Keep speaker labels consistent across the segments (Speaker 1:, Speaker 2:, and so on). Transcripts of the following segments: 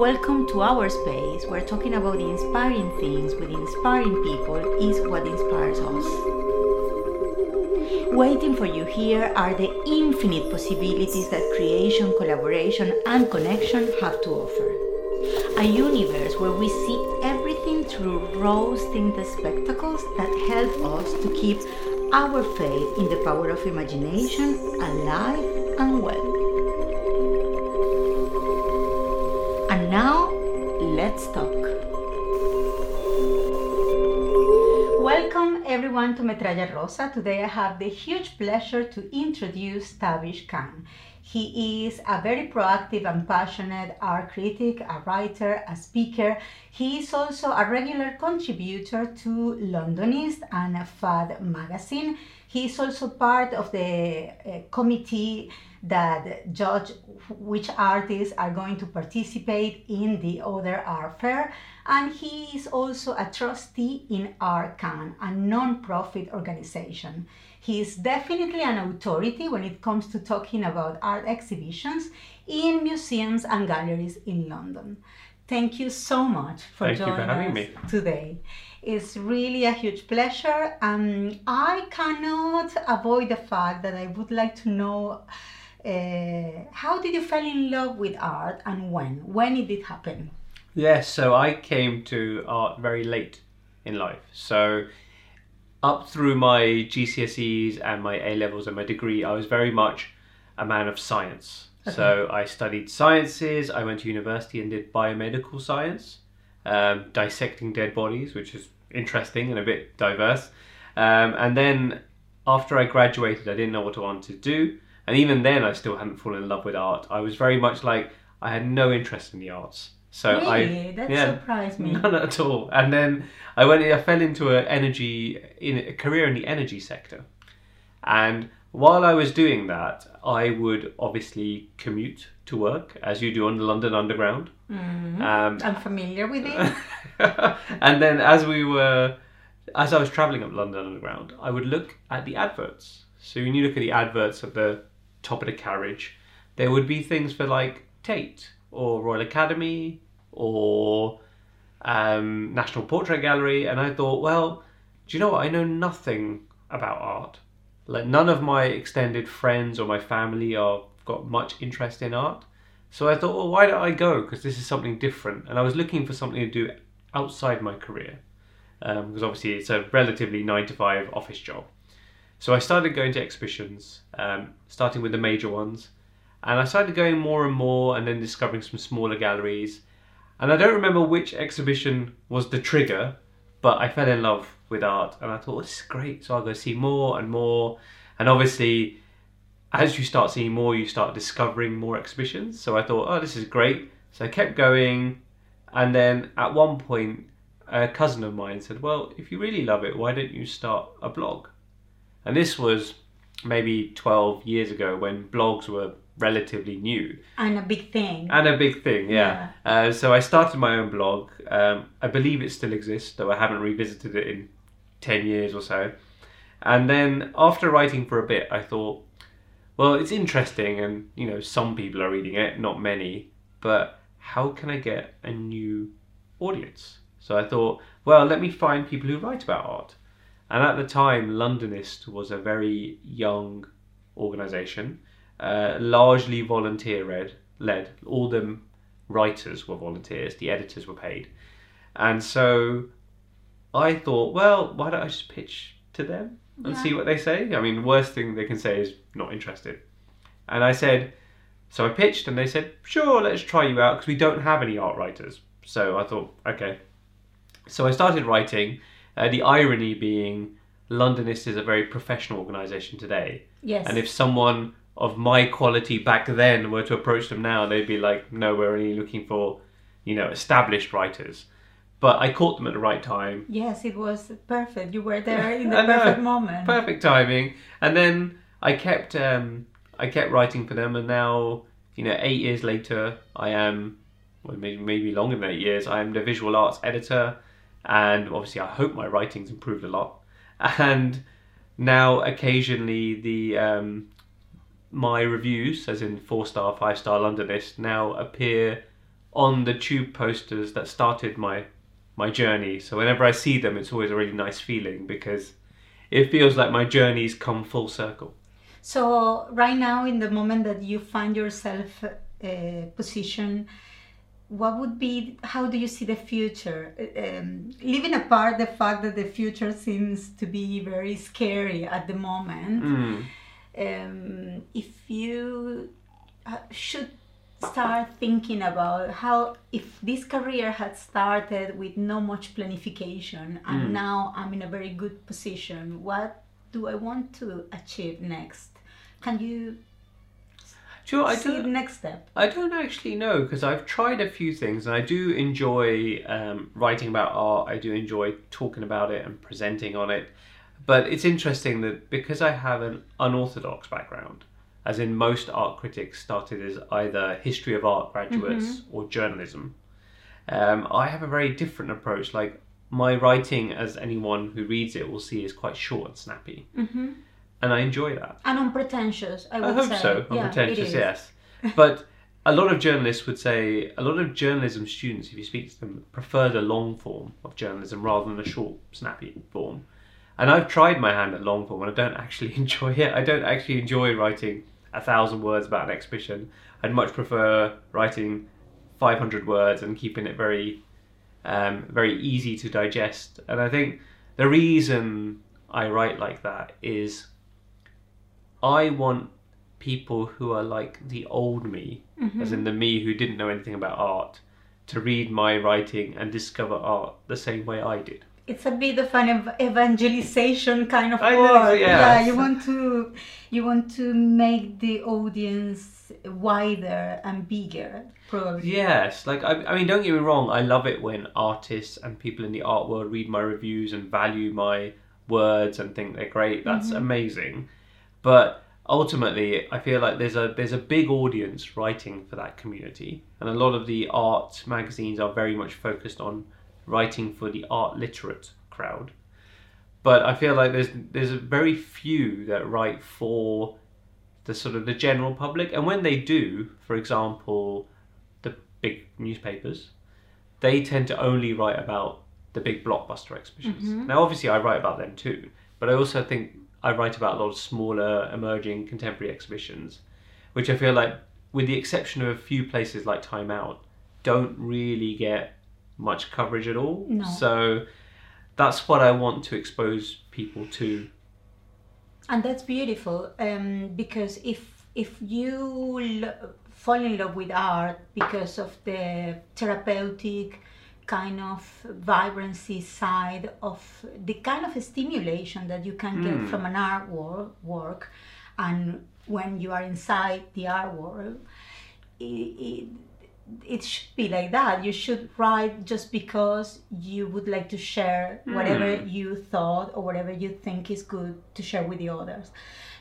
Speaker 1: Welcome to our space. We're talking about the inspiring things with inspiring people is what inspires us. Waiting for you here are the infinite possibilities that creation, collaboration, and connection have to offer. A universe where we see everything through rose tinted spectacles that help us to keep our faith in the power of imagination alive and well. Let's talk. Welcome everyone to Metralla Rosa. Today I have the huge pleasure to introduce Tabish Khan. He is a very proactive and passionate art critic, a writer, a speaker. He is also a regular contributor to Londonist and Fad magazine. He is also part of the uh, committee that judge which artists are going to participate in the other art fair and he is also a trustee in ArtCan, a non-profit organization. He is definitely an authority when it comes to talking about art exhibitions in museums and galleries in London. Thank you so much for
Speaker 2: Thank
Speaker 1: joining
Speaker 2: for
Speaker 1: us
Speaker 2: me.
Speaker 1: today. It's really a huge pleasure. Um, I cannot avoid the fact that I would like to know uh, how did you fall in love with art and when? When did it happen?
Speaker 2: Yes, so I came to art very late in life. So up through my GCSEs and my A levels and my degree, I was very much a man of science. So I studied sciences. I went to university and did biomedical science, um, dissecting dead bodies, which is interesting and a bit diverse. Um, and then after I graduated, I didn't know what I wanted to do. And even then, I still hadn't fallen in love with art. I was very much like I had no interest in the arts. So
Speaker 1: really?
Speaker 2: I
Speaker 1: that
Speaker 2: yeah.
Speaker 1: surprised me.
Speaker 2: None at all. And then I went. I fell into an energy in a career in the energy sector, and while I was doing that, I would obviously commute to work as you do on the London Underground.
Speaker 1: Mhm.
Speaker 2: Um,
Speaker 1: I'm familiar with it.
Speaker 2: and then as we were, as I was traveling up London Underground, I would look at the adverts. So when you look at the adverts at the top of the carriage, there would be things for like Tate or Royal Academy or um, National Portrait Gallery, and I thought, well, do you know what? I know nothing about art. Like none of my extended friends or my family are got much interest in art. So I thought, well, why don't I go? Because this is something different. And I was looking for something to do outside my career. Um, because obviously it's a relatively nine to five office job. So I started going to exhibitions, um, starting with the major ones. And I started going more and more and then discovering some smaller galleries. And I don't remember which exhibition was the trigger, but I fell in love with art and I thought, this is great. So I'll go see more and more. And obviously, as you start seeing more, you start discovering more exhibitions. So I thought, oh, this is great. So I kept going. And then at one point, a cousin of mine said, well, if you really love it, why don't you start a blog? And this was maybe 12 years ago when blogs were relatively new
Speaker 1: and a big thing.
Speaker 2: and a big thing, yeah. Uh, so I started my own blog. Um, I believe it still exists, though I haven't revisited it in 10 years or so. And then after writing for a bit, I thought, well, it's interesting, and you know, some people are reading it, not many, but how can I get a new audience? So I thought, well, let me find people who write about art. And at the time, Londonist was a very young organisation, uh, largely volunteer led. Led all the writers were volunteers, the editors were paid, and so I thought, well, why don't I just pitch to them and
Speaker 1: Yeah.
Speaker 2: see what they say? I mean, the worst thing they can say is not interested. And I said, so I pitched, and they said, sure, let's try you out because we don't have any art writers. So I thought, okay. So I started writing. Uh, the irony being, Londonist is a very professional organisation today.
Speaker 1: yes.
Speaker 2: And if someone of my quality back then were to approach them now, they'd be like, no, we're only looking for, you know, established writers. But I caught them at the right time.
Speaker 1: yes, it was perfect. You were there in the
Speaker 2: know.
Speaker 1: perfect moment.
Speaker 2: Perfect timing. And then I kept, um, I kept writing for them, and now, you know, eight years later, I am, well, maybe, maybe longer than eight years, I am the visual arts editor, and obviously, I hope my writing's improved a lot. And now, occasionally, the um, my reviews, as in four star, five star Londonist, now appear on the tube posters that started my my journey. So whenever I see them, it's always a really nice feeling because it feels like my journey's come full circle.
Speaker 1: So right now, in the moment that you find yourself uh, position, what would be? How do you see the future? Um, leaving apart the fact that the future seems to be very scary at the moment,
Speaker 2: Mm.
Speaker 1: um, if you uh, should start thinking about how if this career had started with no much planification and
Speaker 2: Mm.
Speaker 1: now I'm in a very good position, what do I want to achieve next? Can you
Speaker 2: you know, I
Speaker 1: see next step?
Speaker 2: I don't actually know because I've tried a few things and I do enjoy um, writing about art. I do enjoy talking about it and presenting on it. But it's interesting that because I have an unorthodox background, as in most art critics started as either history of art graduates or journalism, um, I have a very different approach. Like my writing, as anyone who reads it will see, is quite short and snappy,
Speaker 1: hmm
Speaker 2: and I enjoy that.
Speaker 1: And unpretentious, I would say.
Speaker 2: I hope
Speaker 1: say.
Speaker 2: so. Unpretentious,
Speaker 1: is.
Speaker 2: yes. But a lot of journalists would say, a lot of journalism students, if you speak to them, prefer the long form of journalism rather than the short, snappy form. And I've tried my hand at long form and I don't actually enjoy it. I don't actually enjoy writing a thousand words about an exhibition. I'd much prefer writing 500 words and keeping it very, um, very easy to digest. And I think the reason I write like that is I want people who are like the old me,
Speaker 1: Mm-hmm.
Speaker 2: as in the me who didn't know anything about art, to read my writing and discover art the same way I did.
Speaker 1: It's a bit of an ev- evangelization kind of
Speaker 2: I know,
Speaker 1: work.
Speaker 2: yes.
Speaker 1: you want to you want to make the audience wider and bigger, probably.
Speaker 2: Yes, like I, I mean, don't get me wrong. I love it when artists and people in the art world read my reviews and value my words and think they're great. That's amazing. But ultimately, I feel like there's a there's a big audience writing for that community, and a lot of the art magazines are very much focused on writing for the art literate crowd. But I feel like there's there's very few that write for the sort of the general public, and when they do, for example, the big newspapers, they tend to only write about the big blockbuster exhibitions. Mm-hmm. Now, obviously, I write about them too, but I also think I write about a lot of smaller, emerging contemporary exhibitions, which I feel like, with the exception of a few places like Time Out, don't really get much coverage at all.
Speaker 1: No.
Speaker 2: So that's what I want to expose people to.
Speaker 1: and that's beautiful um, because if if you lo- fall in love with art because of the therapeutic kind of vibrancy side of the kind of stimulation that you can get hmm. from an art wor- work and when you are inside the art world it, it, it should be like that. You should write just because you would like to share hmm. whatever you thought or whatever you think is good to share with the others.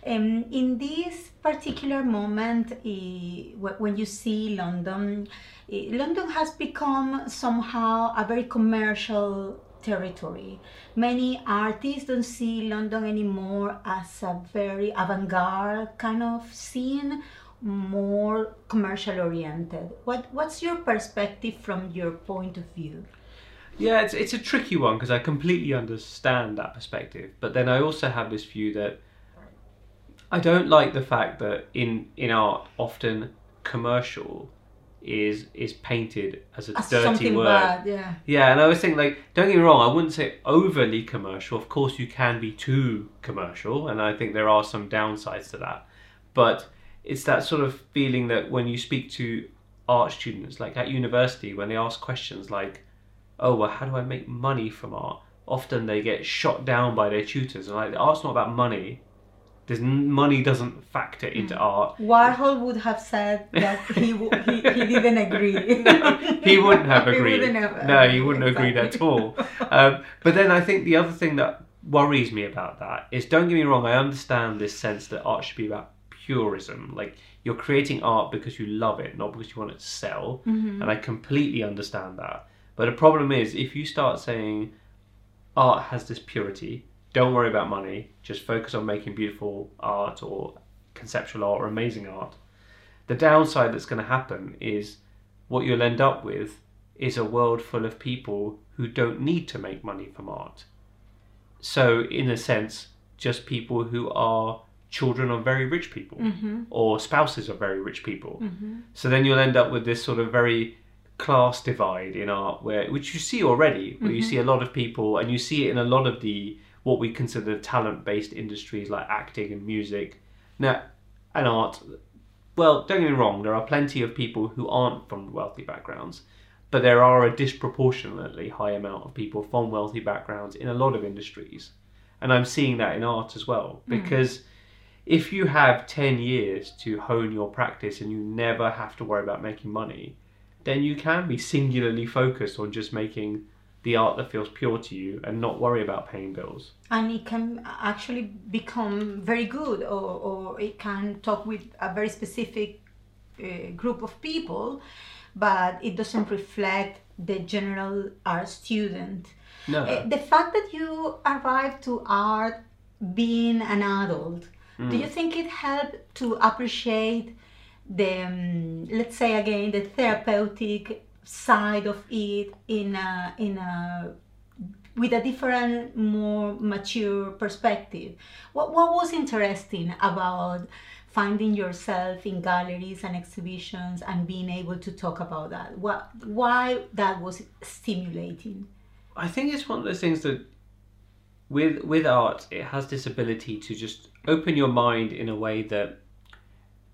Speaker 1: Um, in this particular moment, eh, wh- when you see London, London has become somehow a very commercial territory. Many artists don't see London anymore as a very avant garde kind of scene more commercial oriented. What what's your perspective from your point of view?
Speaker 2: Yeah, it's it's a tricky one because I completely understand that perspective, but then I also have this view that I don't like the fact that in in art often commercial is is painted as a
Speaker 1: As
Speaker 2: dirty word.
Speaker 1: bad, yeah.
Speaker 2: Yeah, and I was thinking like, don't get me wrong, I wouldn't say overly commercial. Of course, you can be too commercial, and I think there are some downsides to that. But it's that sort of feeling that when you speak to art students, like at university, when they ask questions like, "Oh, well, how do I make money from art?" Often they get shot down by their tutors, and like, art's not about money. There's money doesn't factor into art.
Speaker 1: Warhol would have said that he w- he, he didn't agree.
Speaker 2: he wouldn't have
Speaker 1: He
Speaker 2: agreed.
Speaker 1: wouldn't have
Speaker 2: no, he wouldn't have agreed at all. Um, but then I think the other thing that worries me about that is don't get me wrong, I understand this sense that art should be about purism. Like you're creating art because you love it, not because you want it to sell.
Speaker 1: Mm-hmm.
Speaker 2: And I completely understand that. But the problem is if you start saying art has this purity, don't worry about money, just focus on making beautiful art or conceptual art or amazing art. The downside that's going to happen is what you'll end up with is a world full of people who don't need to make money from art. So, in a sense, just people who are children of very rich people
Speaker 1: Mm-hmm.
Speaker 2: or spouses of very rich people. So then you'll end up with this sort of very class divide in art, where which you see already, where you see a lot of people, and you see it in a lot of the what we consider talent-based industries like acting and music, now and art. Well, don't get me wrong, there are plenty of people who aren't from wealthy backgrounds, but there are a disproportionately high amount of people from wealthy backgrounds in a lot of industries. And I'm seeing that in art as well, hmm. because if you have 10 years to hone your practice and you never have to worry about making money, then you can be singularly focused on just making the art that feels pure to you and not worry about paying bills.
Speaker 1: and it can actually become very good or, or it can talk with a very specific uh, group of people but it doesn't reflect the general art student
Speaker 2: No.
Speaker 1: Uh, the fact that you arrived to art being an adult do you think it helped to appreciate the um, let's say again the therapeutic side of it in a in a with a different more mature perspective. What, what was interesting about finding yourself in galleries and exhibitions and being able to talk about that? What why that was stimulating?
Speaker 2: I think it's one of those things that with with art it has this ability to just open your mind in a way that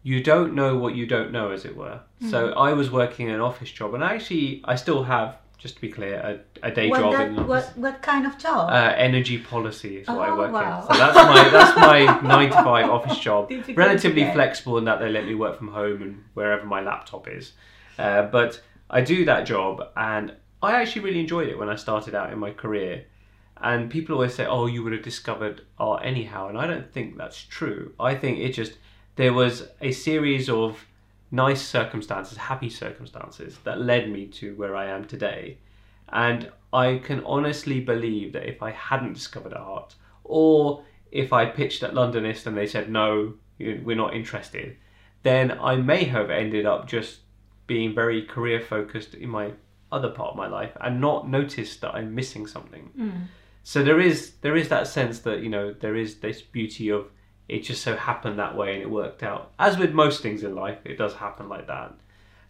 Speaker 2: you don't know what you don't know as it were. So I was working an office job and I actually I still have just to be clear a, a day
Speaker 1: what,
Speaker 2: job
Speaker 1: that,
Speaker 2: in an office.
Speaker 1: what, what kind of job
Speaker 2: Uh, energy policy is what I
Speaker 1: Oh,
Speaker 2: work
Speaker 1: wow.
Speaker 2: in. So that's my that's my nine to five office job. Relatively flexible in that they let me work from home and wherever my laptop is. Uh, but I do that job and I actually really enjoyed it when I started out in my career. And people always say, "Oh, you would have discovered art anyhow," and I don't think that's true. I think it just there was a series of nice circumstances, happy circumstances that led me to where I am today. And I can honestly believe that if I hadn't discovered art, or if I pitched at Londonist and they said, no, we're not interested, then I may have ended up just being very career focused in my other part of my life and not noticed that I'm missing something. Hmm. So there is there is that sense that you know there is this beauty of it just so happened that way and it worked out. As with most things in life, it does happen like that.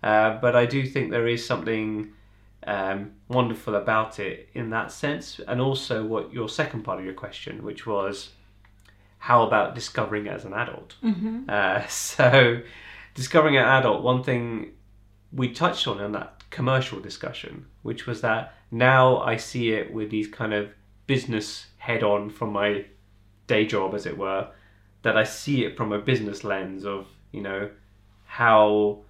Speaker 2: Uh, but I do think there is something um, wonderful about it in that sense, and also what your second part of your question, which was how about discovering it as an adult?
Speaker 1: Mm-hmm.
Speaker 2: Uh, so, discovering an adult, one thing we touched on in that commercial discussion, which was that now I see it with these kind of business head on from my day job, as it were, that I see it from a business lens of, you know, how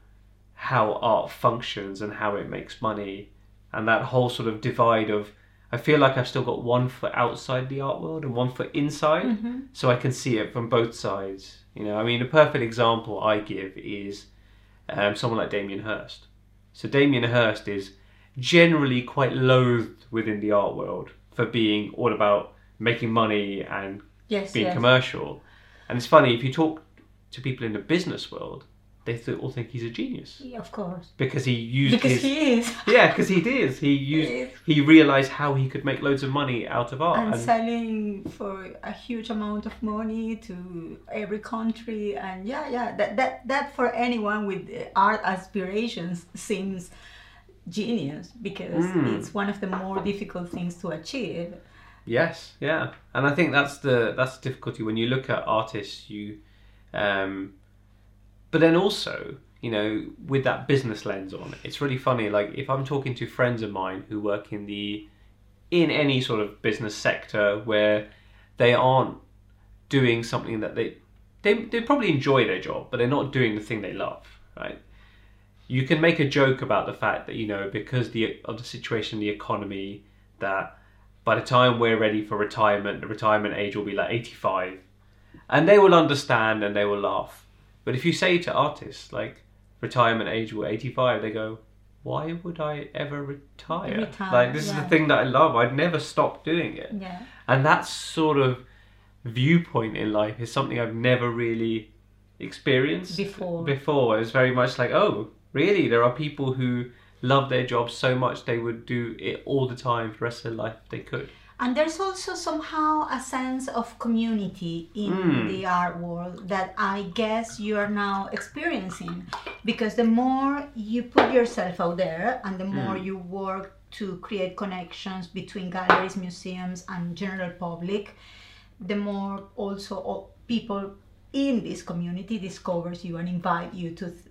Speaker 2: how art functions and how it makes money. And that whole sort of divide of I feel like I've still got one foot outside the art world and one foot inside so I can see it from both sides you know. I mean a perfect example I give is um, someone like Damien Hirst. So Damien Hirst is generally quite loathed within the art world for being all about making money and
Speaker 1: yes
Speaker 2: being
Speaker 1: yes.
Speaker 2: commercial and it's funny if you talk to people in the business world they th- all think he's a genius.
Speaker 1: Yeah, of course.
Speaker 2: Because he used
Speaker 1: because
Speaker 2: his
Speaker 1: he is.
Speaker 2: Yeah because he did. He used
Speaker 1: is.
Speaker 2: he realized how he could make loads of money out of art
Speaker 1: and
Speaker 2: and
Speaker 1: selling for a huge amount of money to every country. And yeah yeah that that, that for anyone with uh, art aspirations seems genius because
Speaker 2: Mm.
Speaker 1: it's one of the more difficult things to achieve
Speaker 2: yes. Yeah. And i think that's the that's the difficulty. When you look at artists you um but then also you know with that business lens on it's really funny. Like if i'm talking to friends of mine who work in the in any sort of business sector where they aren't doing something that they they, they probably enjoy their job but they're not doing the thing they love right? You can make a joke about the fact that you know because the of the situation the economy that by the time we're ready for retirement the retirement age will be like 85 and they will understand and they will laugh. But if you say to artists like retirement age will 85 they go why would i ever retire,
Speaker 1: Retire,
Speaker 2: like this is the thing that i love. I'd never stop doing it.
Speaker 1: Yeah.
Speaker 2: And that sort of viewpoint in life is something I've never really experienced
Speaker 1: Before.
Speaker 2: Before. It was very much like, oh, Really, there are people who love their job so much they would do it all the time for the rest of their life if they could.
Speaker 1: And there's also somehow a sense of community in
Speaker 2: Mm.
Speaker 1: the art world that I guess you are now experiencing. Because the more you put yourself out there and the more you work to create connections between galleries, museums, and general public, the more also people in this community discovers you and invite you to th-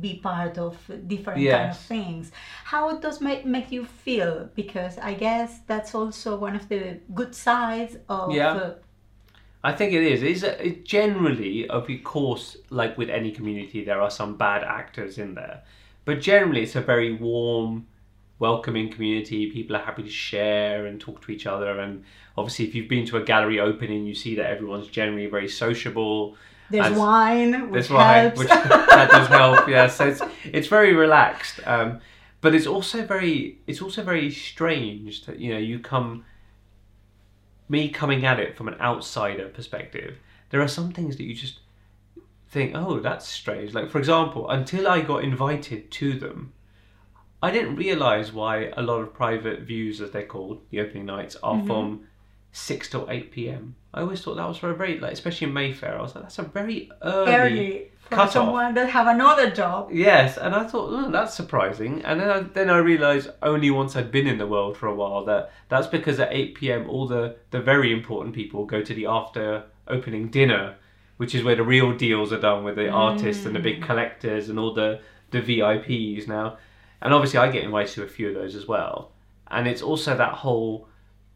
Speaker 1: be part of different kind of things how does make, make you feel because i guess that's also one of the good sides of
Speaker 2: Yeah.
Speaker 1: uh,
Speaker 2: I think it is. It's a, it generally, of course, like with any community, there are some bad actors in there, but generally, it's a very warm, welcoming community. People are happy to share and talk to each other, and obviously, if you've been to a gallery opening, you see that everyone's generally very sociable.
Speaker 1: There's
Speaker 2: And
Speaker 1: wine which
Speaker 2: That's why,
Speaker 1: helps.
Speaker 2: which that does help. Yeah, so it's it's very relaxed, um, but it's also very it's also very strange that you know you come me coming at it from an outsider perspective. There are some things that you just think, oh, that's strange. Like for example, until I got invited to them, I didn't realize why a lot of private views, as they're called, the opening nights, are from six till eight p.m. I always thought that was for a very like, especially in Mayfair. I was like, that's a very
Speaker 1: early for
Speaker 2: cut off.
Speaker 1: someone that have another job
Speaker 2: Yes, and I thought oh, that's surprising, and then I, then I realised only once I'd been in the world for a while that that's because at eight pm all the the very important people go to the after opening dinner, which is where the real deals are done with the mm. artists and the big collectors and all the the VIPs now, and obviously I get invited to a few of those as well, and it's also that whole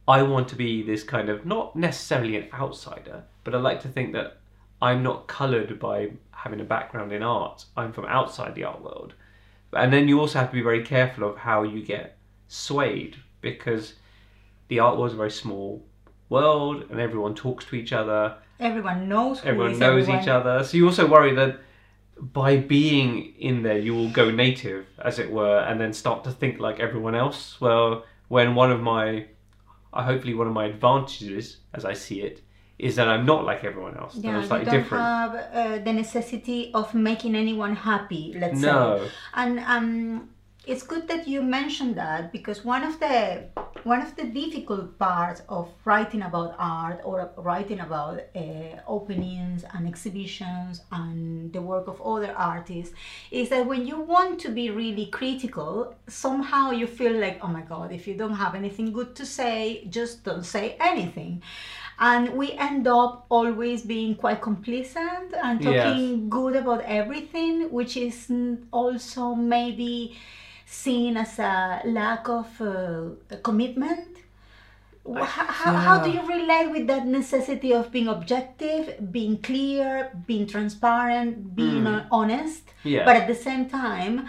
Speaker 2: I want to be this kind of not necessarily an outsider, but I like to think that I'm not coloured by having a background in art. I'm from outside the art world. And then you also have to be very careful of how you get swayed because the art world is a very small world and everyone talks to each other,
Speaker 1: everyone knows
Speaker 2: everyone knows
Speaker 1: everyone.
Speaker 2: each other. So you also worry that by being in there, you will go native, as it were, and then start to think like everyone else. Well, when one of my, hopefully one of my advantages, as I see it, is that I'm not like everyone else.
Speaker 1: yeah,
Speaker 2: I'm
Speaker 1: you don't
Speaker 2: different.
Speaker 1: have uh, the necessity of making anyone happy. Let's say.
Speaker 2: no.
Speaker 1: and um, it's good that you mentioned that because one of the one of the difficult parts of writing about art or writing about uh, openings and exhibitions and the work of other artists is that when you want to be really critical somehow you feel like oh my god if you don't have anything good to say just don't say anything and we end up always being quite complacent and
Speaker 2: Yes.
Speaker 1: talking good about everything, which is also maybe seen as a lack of uh, commitment. Wh- How, how do you relate with that necessity of being objective, being clear, being transparent, being uh, honest,
Speaker 2: Yeah.
Speaker 1: but at the same time,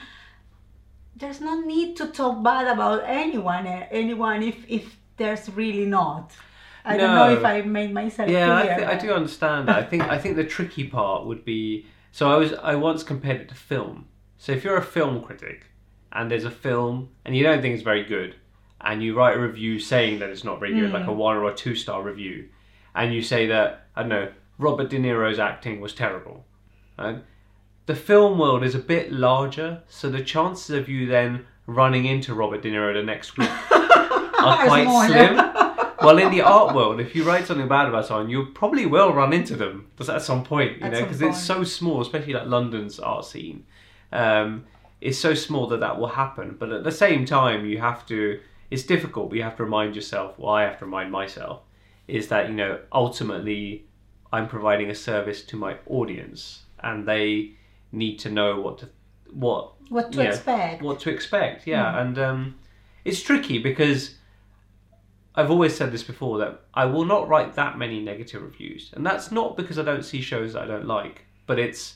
Speaker 1: there's no need to talk bad about anyone, eh, anyone if if there's really not. I don't know if I made myself
Speaker 2: Yeah, I, th- I do understand that. I think I think the tricky part would be so I was I once compared it to film. So if you're a film critic and there's a film and you don't think it's very good, and you write a review saying that it's not very good, like a one or a two star review, and you say that I don't know Robert De Niro's acting was terrible, right? The film world is a bit larger, so the chances of you then running into Robert De Niro the next week are quite slim. well, in the art world, if you write something bad about someone, you probably will run into them at some point, you
Speaker 1: At
Speaker 2: know, because it's so small, especially like London's art scene. Um, it's so small that that will happen. But at the same time, you have to. It's difficult, but you have to remind yourself. Well, I have to remind myself is that you know ultimately I'm providing a service to my audience, and they need to know what to what
Speaker 1: what to expect.
Speaker 2: what to expect. Yeah, and um, it's tricky because I've always said this before that I will not write that many negative reviews, and that's not because I don't see shows that I don't like, but it's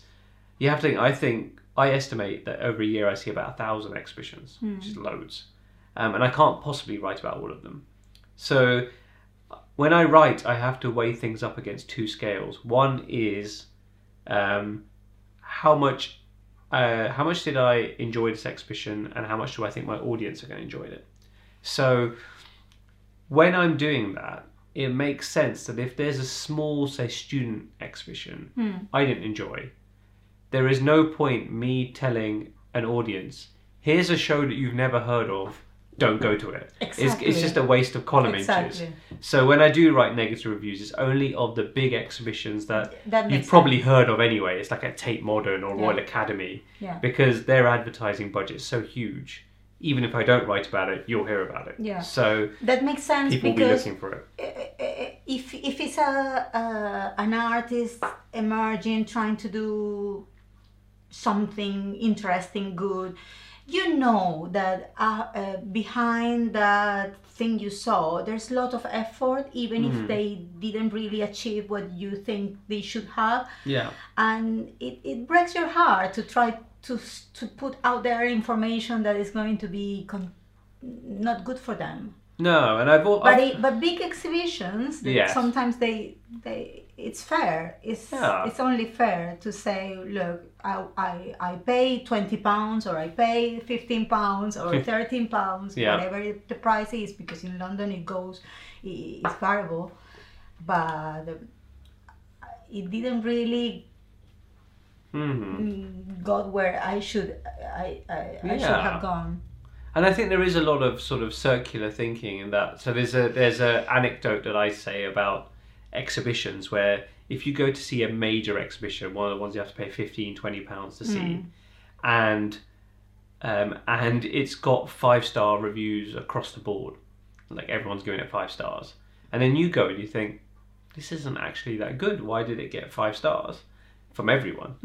Speaker 2: you have to. think- I think I estimate that every year I see about a thousand exhibitions, which is loads, um, and I can't possibly write about all of them. So when I write, I have to weigh things up against two scales. One is um, how much uh, how much did I enjoy this exhibition, and how much do I think my audience are going to enjoy it. So when I'm doing that, it makes sense that if there's a small, say, student exhibition I didn't enjoy, there is no point me telling an audience, here's a show that you've never heard of. Don't go to it. It's,
Speaker 1: Exactly.
Speaker 2: it's just a waste of column inches.
Speaker 1: Exactly.
Speaker 2: So when I do write negative reviews, it's only of the big exhibitions that
Speaker 1: That
Speaker 2: you've probably
Speaker 1: sense.
Speaker 2: heard of anyway. It's like a Tate Modern or
Speaker 1: Yeah.
Speaker 2: Royal Academy
Speaker 1: Yeah.
Speaker 2: because their advertising budget's so huge. Even if I don't write about it, you'll hear about it.
Speaker 1: Yeah.
Speaker 2: So
Speaker 1: That makes sense
Speaker 2: people will be looking for it.
Speaker 1: uh, if if it's a, a an artist emerging trying to do something interesting good you know that uh, uh, behind that thing you saw there's a lot of effort even if they didn't really achieve what you think they should have
Speaker 2: Yeah.
Speaker 1: and it, it breaks your heart to try to to put out there information that is going to be con- not good for them
Speaker 2: No, and I've, al-
Speaker 1: but
Speaker 2: I've
Speaker 1: it, but big exhibitions
Speaker 2: Yes.
Speaker 1: sometimes they they it's fair it's
Speaker 2: Yeah.
Speaker 1: it's only fair to say look I, I i pay 20 pounds or i pay 15 pounds or 13 pounds
Speaker 2: Yeah.
Speaker 1: whatever the price is because in london it goes it's variable but it didn't really
Speaker 2: Mhm.
Speaker 1: mm, got where i should i i, I should have gone
Speaker 2: And I think there is a lot of sort of circular thinking in that. So there's a there's a anecdote that I say about exhibitions where if you go to see a major exhibition, one of the ones you have to pay 15, 20 pounds to see, and um, and it's got five star reviews across the board, like everyone's giving it five stars, and then you go and you think this isn't actually that good. Why did it get five stars from everyone?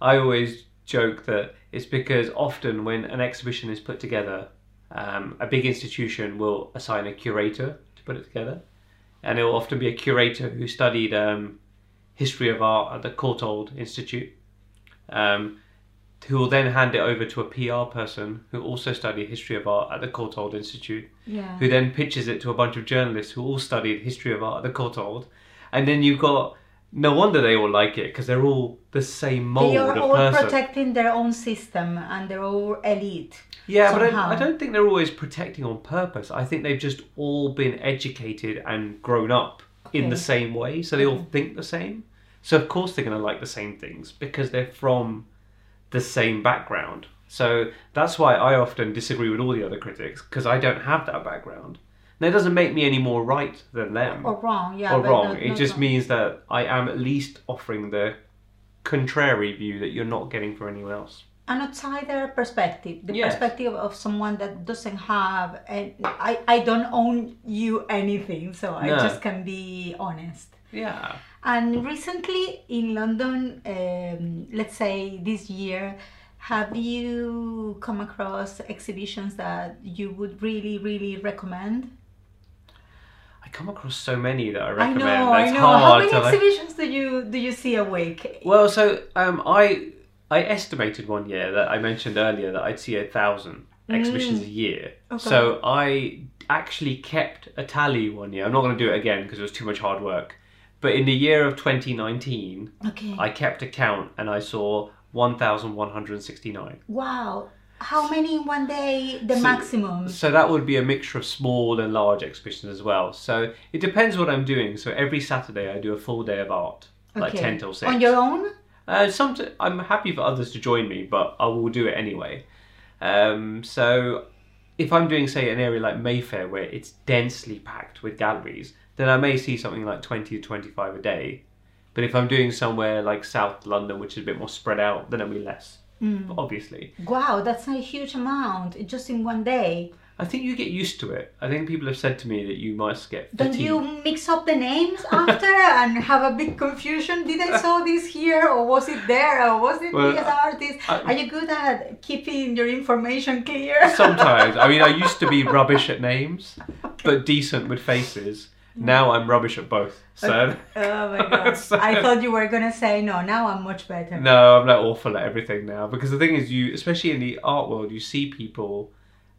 Speaker 2: I always joke that it's because often when an exhibition is put together, um, a big institution will assign a curator to put it together, and it will often be a curator who studied um, history of art at the Courtauld Institute, um, who will then hand it over to a PR person who also studied history of art at the Courtauld Institute,
Speaker 1: yeah.
Speaker 2: who then pitches it to a bunch of journalists who all studied history of art at the Courtauld, and then you've got no wonder they all like it because they're all the same mold
Speaker 1: they are all
Speaker 2: person.
Speaker 1: protecting their own system and they're all elite
Speaker 2: yeah, but. I, I don't think they're always protecting on purpose. I think they've just all been educated and grown up in the same way, so they all think the same. So of course they're going to like the same things because they're from the same background. So that's why I often disagree with all the other critics because I don't have that background. It doesn't make me any more right than them
Speaker 1: or wrong yeah
Speaker 2: or wrong.
Speaker 1: not-
Speaker 2: it just
Speaker 1: wrong.
Speaker 2: means that I am at least offering the contrary view that you're not getting from anyone else.
Speaker 1: an outsider perspective the
Speaker 2: Yes.
Speaker 1: perspective of someone that doesn't have and I, I don't own you anything so i just can be honest
Speaker 2: Yeah.
Speaker 1: and recently in london um, let's say this year have you come across exhibitions that you would really really recommend
Speaker 2: come across so many that I recommend.
Speaker 1: i know
Speaker 2: that
Speaker 1: i know how many
Speaker 2: to, like-
Speaker 1: exhibitions do you do you see a week
Speaker 2: Well, so um, I I estimated one year that I mentioned earlier that I'd see a thousand exhibitions a year.
Speaker 1: Mm. Okay.
Speaker 2: So I actually kept a tally one year. I'm not going to do it again because it was too much hard work. But in the year of 2019,
Speaker 1: okay
Speaker 2: I kept a count and I saw 1,169.
Speaker 1: wow how many in one day the
Speaker 2: So-
Speaker 1: maximum
Speaker 2: So that would be a mixture of small and large exhibitions as well. So it depends what I'm doing. So every Saturday I do a full day of art, like 10 till 6.
Speaker 1: on your own
Speaker 2: Uh, some I'm happy for others to join me, but I will do it anyway. Um, so if I'm doing, say, an area like Mayfair where it's densely packed with galleries, then I may see something like 20 to 25 a day. But if I'm doing somewhere like South London, which is a bit more spread out, then it'll be less,
Speaker 1: Mm.
Speaker 2: obviously.
Speaker 1: Wow, that's a huge amount just in one day.
Speaker 2: I think you get used to it. I think people have said to me that you might get
Speaker 1: Don't you mix up the names after and have a big confusion? Did I saw this here or was it there or was it
Speaker 2: Well,
Speaker 1: this artist?
Speaker 2: I-
Speaker 1: Are you good at keeping your information clear?
Speaker 2: Sometimes. I mean, I used to be rubbish at names, but decent with faces. Now I'm rubbish at both. So
Speaker 1: oh, oh my god.
Speaker 2: So-
Speaker 1: I thought you were gonna say no, now I'm much better.
Speaker 2: no, I'm like awful at everything now. Because the thing is, you, especially in the art world, you see people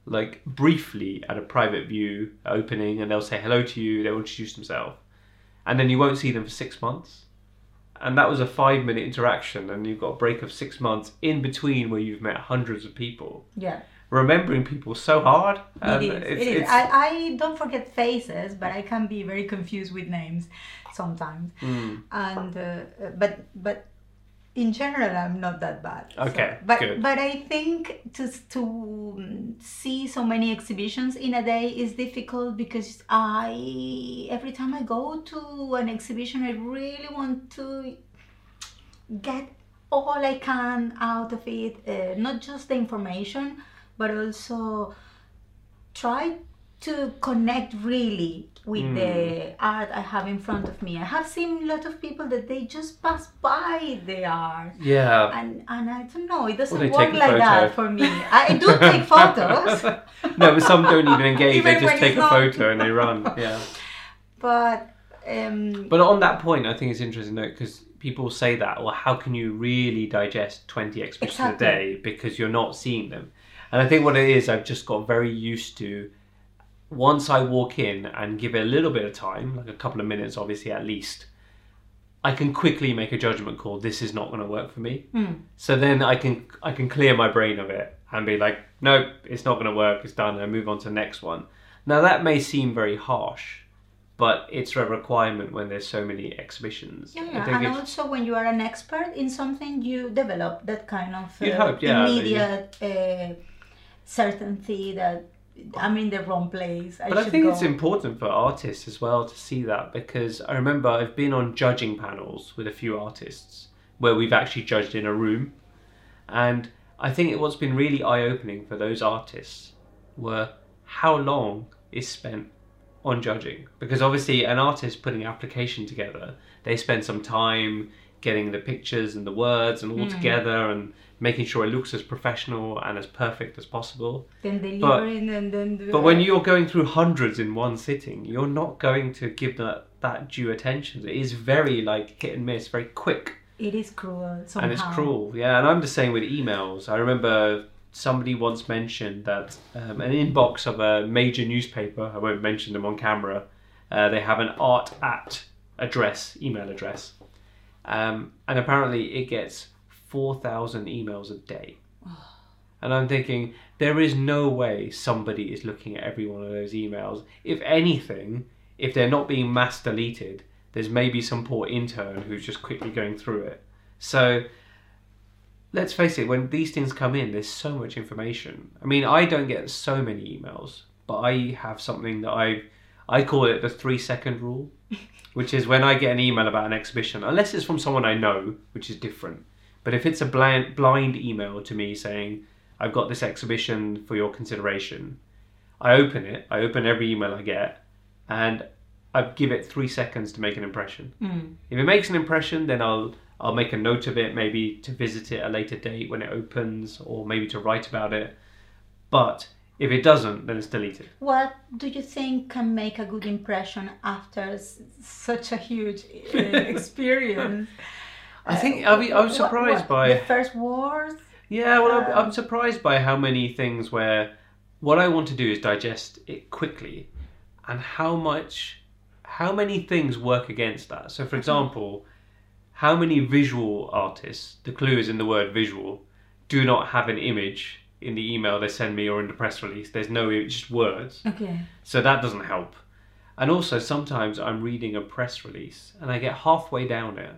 Speaker 2: like briefly at a private view opening, and they'll say hello to you. They'll introduce themselves, and then you won't see them for six months. And that was a five minute interaction, and you've got a break of six months in between where you've met hundreds of people.
Speaker 1: Yeah.
Speaker 2: Remembering people so hard. and
Speaker 1: it is.
Speaker 2: it's-
Speaker 1: it is.
Speaker 2: it's-
Speaker 1: I, I don't forget faces, but I can be very confused with names sometimes.
Speaker 2: Mm.
Speaker 1: And uh, but but in general i'm not that bad So-
Speaker 2: Okay,
Speaker 1: but
Speaker 2: good.
Speaker 1: but i think to to um, see so many exhibitions in a day is difficult because i every time i go to an exhibition i really want to get all i can out of it uh, not just the information but also try to connect really with
Speaker 2: Hmm.
Speaker 1: the art I have in front of me. I have seen a lot of people that they just pass by the art.
Speaker 2: Yeah.
Speaker 1: And, and I don't know, it doesn't work like that for me. I do take photos,
Speaker 2: no, but some don't even engage.
Speaker 1: Even
Speaker 2: they just take a photo and they run. Yeah.
Speaker 1: but um,
Speaker 2: But on that point, I think it's interesting though because people say that, well, how can you really digest twenty exhibitions
Speaker 1: Exactly.
Speaker 2: a day because you're not seeing them? And I think what it is, I've just got very used to. Once I walk in and give it a little bit of time, like a couple of minutes, obviously at least, I can quickly make a judgment call. This is not going to work for me.
Speaker 1: hmm.
Speaker 2: So then I can I can clear my brain of it and be like, nope, it's not going to work. It's done. And move on to the next one. Now that may seem very harsh, but it's a requirement when there's so many exhibitions.
Speaker 1: yeah,
Speaker 2: I think
Speaker 1: and
Speaker 2: it's-
Speaker 1: also when you are an expert in something, you develop that kind of uh,
Speaker 2: hope, yeah,
Speaker 1: immediate uh, certainty that I'm in the wrong place. I
Speaker 2: But I think
Speaker 1: go.
Speaker 2: it's important for artists as well to see that because I remember I've been on judging panels with a few artists where we've actually judged in a room, and I think what's been really eye opening for those artists were how long is spent on judging because obviously an artist putting an application together they spend some time getting the pictures and the words and all together and making sure it looks as professional and as perfect as possible
Speaker 1: then delivering and then
Speaker 2: but when you're going through hundreds in one sitting, you're not going to give that that due attention. It is very like hit and miss, very quick,
Speaker 1: it is cruel somehow.
Speaker 2: and it's cruel. Yeah, and I'm the same with emails. I remember somebody once mentioned that um, an inbox of a major newspaper. I won't mention them on camera. Uh, they have an art at address, email address, um, and apparently it gets four thousand emails a day. And I'm thinking, there is no way somebody is looking at every one of those emails. If anything, if they're not being mass deleted, there's maybe some poor intern who's just quickly going through it. So let's face it, when these things come in, there's so much information. I mean, I don't get so many emails, but I have something that I I call it the three second rule, which is when I get an email about an exhibition, unless it's from someone I know, which is different. But if it's a blind blind email to me saying, I've got this exhibition for your consideration, I open it, I open every email I get, and I give it three seconds to make an impression.
Speaker 1: Mm.
Speaker 2: If it makes an impression, then I'll I'll make a note of it, maybe to visit it at a later date when it opens, or maybe to write about it. But if it doesn't, then it's deleted.
Speaker 1: What do you think can make a good impression after s- such a huge uh, experience?
Speaker 2: I think I mean, I was surprised
Speaker 1: what-
Speaker 2: by
Speaker 1: the first wars.
Speaker 2: Yeah, well, I'm,
Speaker 1: Um,
Speaker 2: I'm surprised by how many things where what I want to do is digest it quickly, and how much, how many things work against that. So, for example, how many visual artists, the clue is in the word visual, do not have an image in the email they send me or in the press release. There's no it's just words.
Speaker 1: Okay.
Speaker 2: So that doesn't help. And also, sometimes I'm reading a press release and I get halfway down it,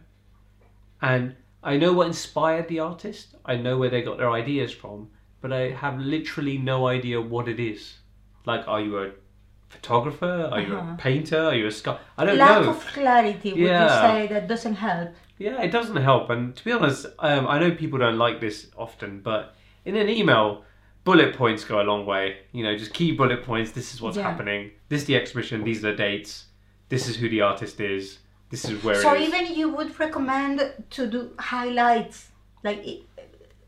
Speaker 2: and I know what inspired the artist, I know where they got their ideas from, but I have literally no idea what it is. Like, are you a photographer? Are you
Speaker 1: Uh-huh.
Speaker 2: a painter? Are you a sculptor? I don't
Speaker 1: Lack
Speaker 2: know.
Speaker 1: Lack of clarity, would
Speaker 2: Yeah.
Speaker 1: you say that doesn't help?
Speaker 2: Yeah, it doesn't help. And to be honest, um, I know people don't like this often, but in an email, bullet points go a long way. You know, just key bullet points. This is what's
Speaker 1: Yeah.
Speaker 2: happening. This is the exhibition. These are the dates. This is who the artist is. This is where
Speaker 1: So
Speaker 2: it is.
Speaker 1: even you would recommend to do highlights, like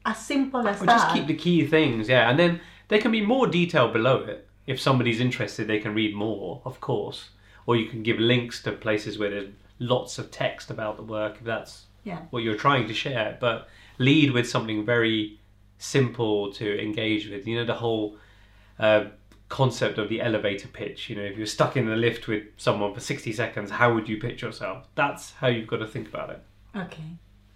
Speaker 1: as simple as
Speaker 2: Or
Speaker 1: that.
Speaker 2: just keep the key things, yeah. And then there can be more detail below it. If somebody's interested, they can read more, of course. Or you can give links to places where there's lots of text about the work, if that's
Speaker 1: Yeah.
Speaker 2: what you're trying to share. But lead with something very simple to engage with. You know, the whole uh, concept of the elevator pitch. You know, if you're stuck in the lift with someone for 60 seconds, how would you pitch yourself? That's how you've got to think about it.
Speaker 1: Okay.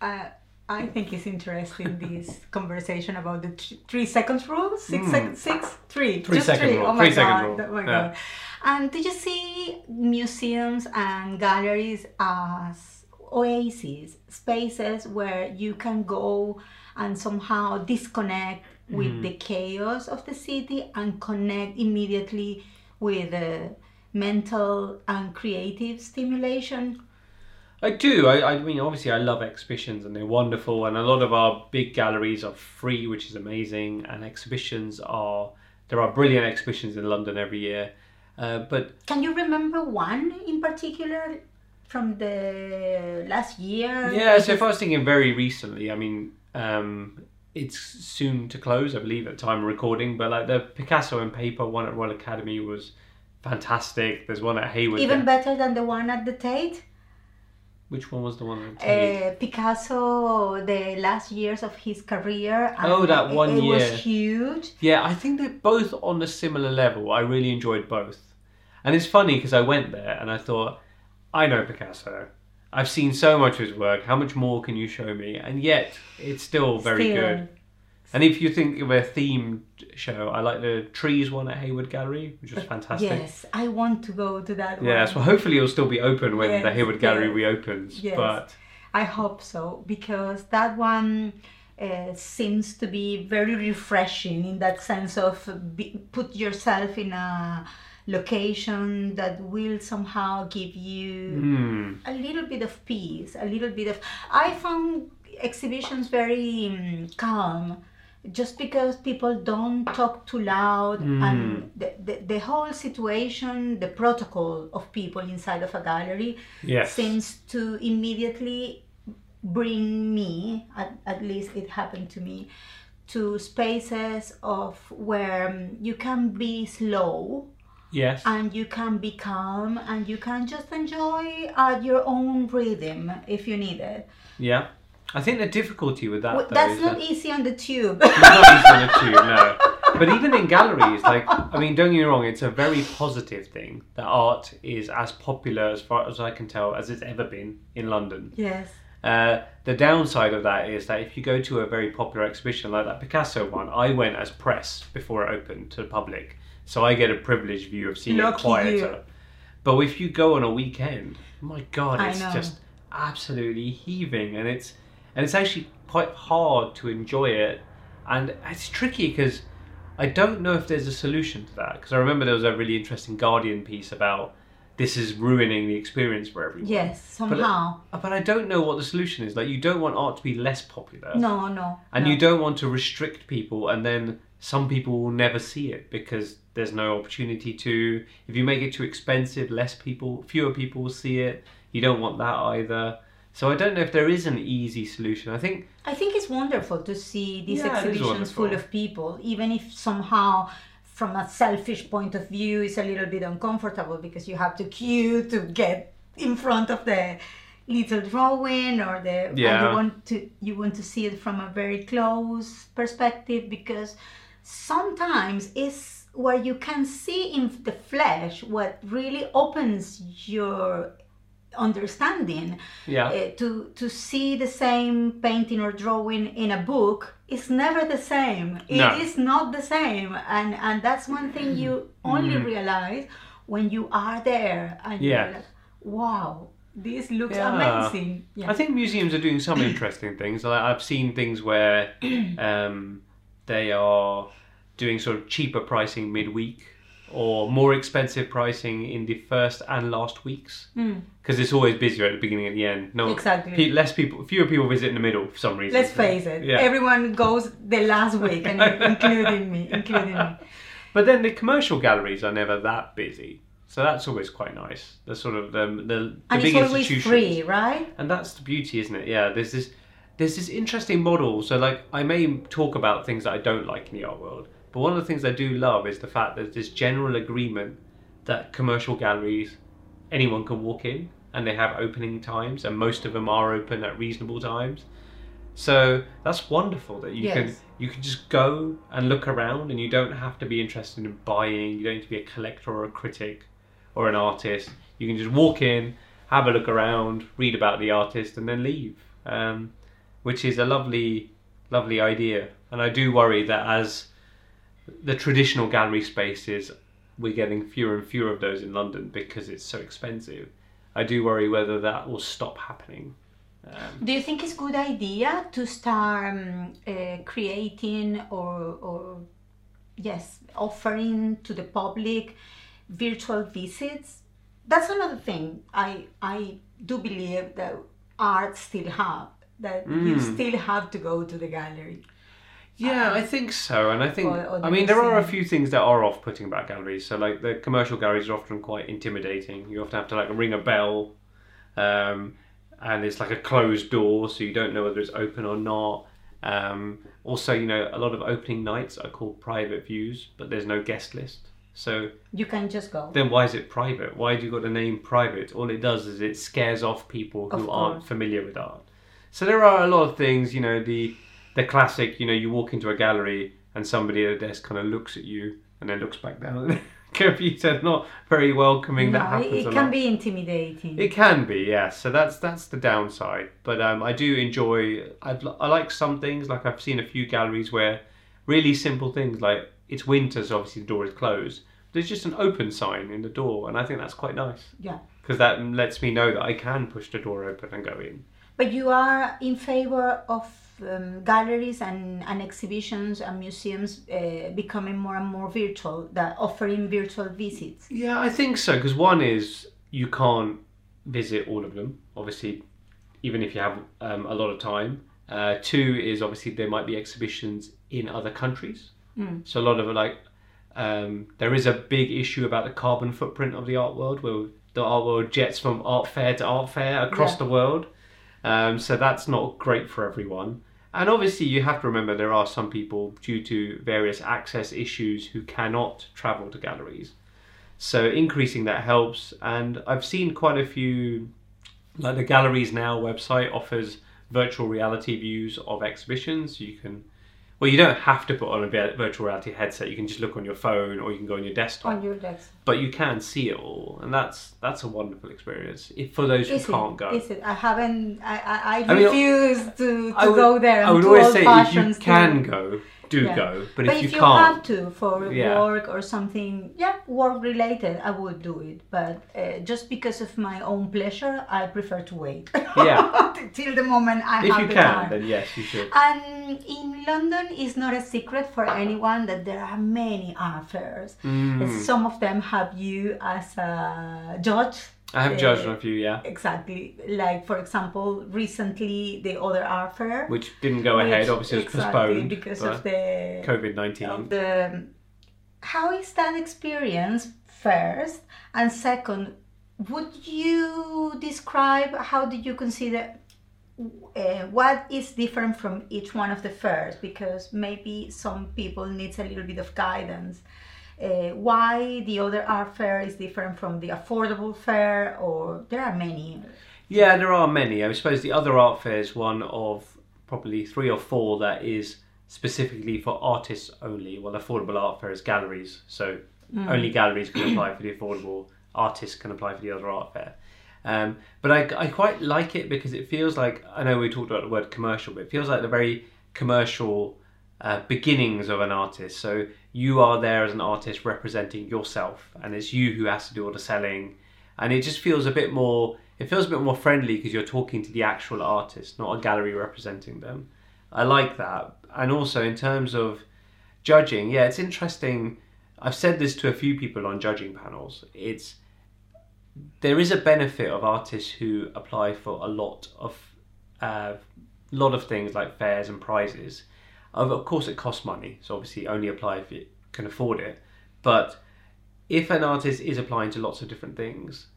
Speaker 1: Uh, I think it's interesting this conversation about the th- three seconds rule. Six
Speaker 2: Mm.
Speaker 1: seconds, six, three,
Speaker 2: Three
Speaker 1: just
Speaker 2: second
Speaker 1: three.
Speaker 2: rule,
Speaker 1: Oh my
Speaker 2: three
Speaker 1: god!
Speaker 2: rule.
Speaker 1: Oh my
Speaker 2: Yeah.
Speaker 1: god! And did you see museums and galleries as oases, spaces where you can go and somehow disconnect with the chaos of the city and connect immediately with the mental and creative stimulation.
Speaker 2: I do. I, I mean, obviously, I love exhibitions and they're wonderful, and a lot of our big galleries are free, which is amazing. And exhibitions are there are brilliant exhibitions in London every year, uh, but
Speaker 1: Can you remember one in particular from the last year?
Speaker 2: yeah. So if I was thinking very recently, I mean, um, it's soon to close, I believe, at time of recording. But like the Picasso and paper one at Royal Academy was fantastic. There's one at Hayward.
Speaker 1: Even better than the one at the Tate?
Speaker 2: Which one was the one? At Tate?
Speaker 1: Uh, Picasso, the last years of his career.
Speaker 2: Oh, that
Speaker 1: it-
Speaker 2: one
Speaker 1: it
Speaker 2: year.
Speaker 1: was huge.
Speaker 2: Yeah, I think they're both on a similar level. I really enjoyed both. And it's funny because I went there and I thought, I know Picasso. I've seen so much of his work. How much more can you show me? And yet, it's still very
Speaker 1: Still.
Speaker 2: good. And if you think of a themed show, I like the trees one at Hayward Gallery, which was fantastic.
Speaker 1: Yes, I want to go to that
Speaker 2: Yeah,
Speaker 1: one.
Speaker 2: so hopefully it'll still be open when the
Speaker 1: Yes,
Speaker 2: Hayward Gallery
Speaker 1: yes,
Speaker 2: reopens.
Speaker 1: yes.
Speaker 2: But
Speaker 1: I hope so because that one uh, seems to be very refreshing in that sense of be, put yourself in a location that will somehow give you
Speaker 2: hmm,
Speaker 1: a little bit of peace, a little bit of. I found exhibitions very um, calm. Just because people don't talk too loud and the, the, the whole situation, the protocol of people inside of a gallery
Speaker 2: yes.
Speaker 1: seems to immediately bring me at, at least it happened to me to spaces of where um, you can be slow
Speaker 2: Yes.
Speaker 1: and you can be calm and you can just enjoy at your own rhythm if you need it
Speaker 2: yeah. I think the difficulty with that,
Speaker 1: Well,
Speaker 2: though,
Speaker 1: that's not
Speaker 2: that-
Speaker 1: easy on the tube
Speaker 2: It's not easy on the tube, no. But even in galleries, like I mean, don't get me wrong, it's a very positive thing that art is as popular, as far as I can tell, as it's ever been in London.
Speaker 1: yes
Speaker 2: Uh, the downside of that is that if you go to a very popular exhibition like that Picasso one, I went as press before it opened to the public, so I get a privileged view of seeing
Speaker 1: Lucky
Speaker 2: it quieter.
Speaker 1: you.
Speaker 2: But if you go on a weekend, my God, it's just absolutely heaving, and it's and it's actually quite hard to enjoy it, and it's tricky because I don't know if there's a solution to that. Because I remember there was a really interesting Guardian piece about this is ruining the experience for everyone.
Speaker 1: yes somehow
Speaker 2: But I don't know what the solution is. Like, you don't want art to be less popular,
Speaker 1: no no
Speaker 2: and
Speaker 1: no.
Speaker 2: you don't want to restrict people, and then some people will never see it because there's no opportunity to. If you make it too expensive, less people, fewer people will see it. You don't want that either. So I don't know if there is an easy solution. I think
Speaker 1: I think it's wonderful to see these
Speaker 2: Yeah,
Speaker 1: exhibitions full of people, even if somehow, from a selfish point of view, it's a little bit uncomfortable because you have to queue to get in front of the little drawing or the
Speaker 2: Yeah.
Speaker 1: you want to you want to see it from a very close perspective because sometimes it's where you can see in the flesh what really opens your understanding
Speaker 2: yeah,
Speaker 1: uh, to to see the same painting or drawing in a book is never the same. It is
Speaker 2: No.
Speaker 1: not the same, and and that's one thing you only
Speaker 2: Mm-hmm.
Speaker 1: realize when you are there and
Speaker 2: Yeah.
Speaker 1: you're like, wow, this looks
Speaker 2: Yeah.
Speaker 1: amazing. Yeah.
Speaker 2: I think museums are doing some interesting things. Like I've seen things where um, they are doing sort of cheaper pricing midweek or more expensive pricing in the first and last weeks
Speaker 1: Mm.
Speaker 2: because it's always busier at the beginning and the end. No,
Speaker 1: Exactly.
Speaker 2: pe- less people, fewer people visit in the middle for some reason.
Speaker 1: Let's face it.
Speaker 2: Yeah.
Speaker 1: Everyone goes the last week, and including me, including me.
Speaker 2: But then the commercial galleries are never that busy, so that's always quite nice. The sort of the the, the
Speaker 1: And
Speaker 2: big
Speaker 1: it's always free, right?
Speaker 2: and that's the beauty isn't it yeah there's this there's this interesting model. So like i may talk about things that i don't like in the art world but one of the things i do love is the fact that there's this general agreement that commercial galleries anyone can walk in and they have opening times and most of them are open at reasonable times. So that's wonderful that you
Speaker 1: Yes.
Speaker 2: can you can just go and look around and you don't have to be interested in buying you don't need to be a collector or a critic or an artist. You can just walk in have a look around read about the artist and then leave. Um, which is a lovely lovely idea and i do worry that as the traditional gallery spaces we're getting fewer and fewer of those in london because it's so expensive I do worry whether that will stop happening. Um,
Speaker 1: Do you think it's a good idea to start um, uh, creating or, or yes, offering to the public virtual visits? That's another thing. I I do believe that art still have that you
Speaker 2: Mm.
Speaker 1: still have to go to the gallery.
Speaker 2: Yeah, I think so, and I think
Speaker 1: Or- or
Speaker 2: I mean there are a few things that are off-putting about galleries. So like the commercial galleries are often quite intimidating. You often have to like ring a bell, um, and it's like a closed door, so you don't know whether it's open or not. Um, also, you know, a lot of opening nights are called private views, but there's no guest list. So
Speaker 1: You can just go.
Speaker 2: then why is it private? Why do you got the name private? All it does is it scares off people who
Speaker 1: Of
Speaker 2: aren't familiar with art. So there are a lot of things, you know, the the classic, you know, you walk into a gallery and somebody at a desk kind of looks at you and then looks back down at the computer, not very welcoming. that happens
Speaker 1: it can be intimidating.
Speaker 2: It can be, yes. So that's that's the downside. But um, I do enjoy. I I like some things. Like I've seen a few galleries where really simple things like it's winter, so obviously the door is closed. There's just an open sign in the door, and I think that's quite nice
Speaker 1: yeah.
Speaker 2: because that lets me know that I can push the door open and go in.
Speaker 1: But you are in favor of um, galleries and, and exhibitions and museums uh, becoming more and more virtual, that offering virtual visits.
Speaker 2: Yeah, I think so. Because one is you can't visit all of them, obviously, even if you have um, a lot of time. Uh, two is obviously there might be exhibitions in other countries.
Speaker 1: Mm.
Speaker 2: So a lot of like um, there is a big issue about the carbon footprint of the art world, where the art world jets from art fair to art fair across
Speaker 1: Yeah.
Speaker 2: the world. Um, so that's not great for everyone. And obviously, you have to remember there are some people, due to various access issues, who cannot travel to galleries. So increasing that helps. And I've seen quite a few, like the Galleries Now website offers virtual reality views of exhibitions. You can, well, you don't have to put on a virtual reality headset. You can just look on your phone or you can go on your desktop.
Speaker 1: On your desk.
Speaker 2: But you can see it all, and that's that's a wonderful experience if, for those who can't go.
Speaker 1: Is it? I haven't. I I, I
Speaker 2: I mean,
Speaker 1: refuse to, to
Speaker 2: I would,
Speaker 1: go there.
Speaker 2: I would always say if you
Speaker 1: to-
Speaker 2: can go, do
Speaker 1: Yeah.
Speaker 2: go. But,
Speaker 1: But
Speaker 2: if,
Speaker 1: if
Speaker 2: you can't,
Speaker 1: have to for
Speaker 2: Yeah.
Speaker 1: work or something, yeah, work related, I would do it. But uh, just because of my own pleasure, I prefer to wait.
Speaker 2: Yeah.
Speaker 1: Till the moment I
Speaker 2: if
Speaker 1: have
Speaker 2: you
Speaker 1: the
Speaker 2: can,
Speaker 1: time.
Speaker 2: then yes, you should.
Speaker 1: And in London, it's not a secret for anyone that there are many art fairs.
Speaker 2: Mm.
Speaker 1: Some of them have you as a judge.
Speaker 2: I have
Speaker 1: uh,
Speaker 2: judged on a few, yeah,
Speaker 1: Exactly. Like, for example, recently the other art fair.
Speaker 2: which didn't go ahead.
Speaker 1: which-
Speaker 2: Obviously, it was postponed
Speaker 1: because of the
Speaker 2: COVID nineteen.
Speaker 1: the how is that experience first and second would you describe how did you consider uh, what is different from each one of the fairs because maybe some people needs a little bit of guidance uh, why the other art fair is different from the affordable fair or there are many
Speaker 2: Yeah, there are many. I suppose the other art fair is one of probably three or four that is specifically for artists only. Well, affordable art fair is galleries, so only galleries can apply for the affordable. Artists can apply for the other art fair. Um, but I, I quite like it because it feels like I know we talked about the word commercial, but it feels like the very commercial uh, beginnings of an artist. So you are there as an artist representing yourself, and it's you who has to do all the selling, and it just feels a bit more. It feels a bit more friendly because you're talking to the actual artist, not a gallery representing them. I like that, and also in terms of judging, yeah, it's interesting. I've said this to a few people on judging panels. It's there is a benefit of artists who apply for a lot of uh, lot of things like fairs and prizes. Of, of course, it costs money, so obviously only apply if you can afford it. But if an artist is applying to lots of different things,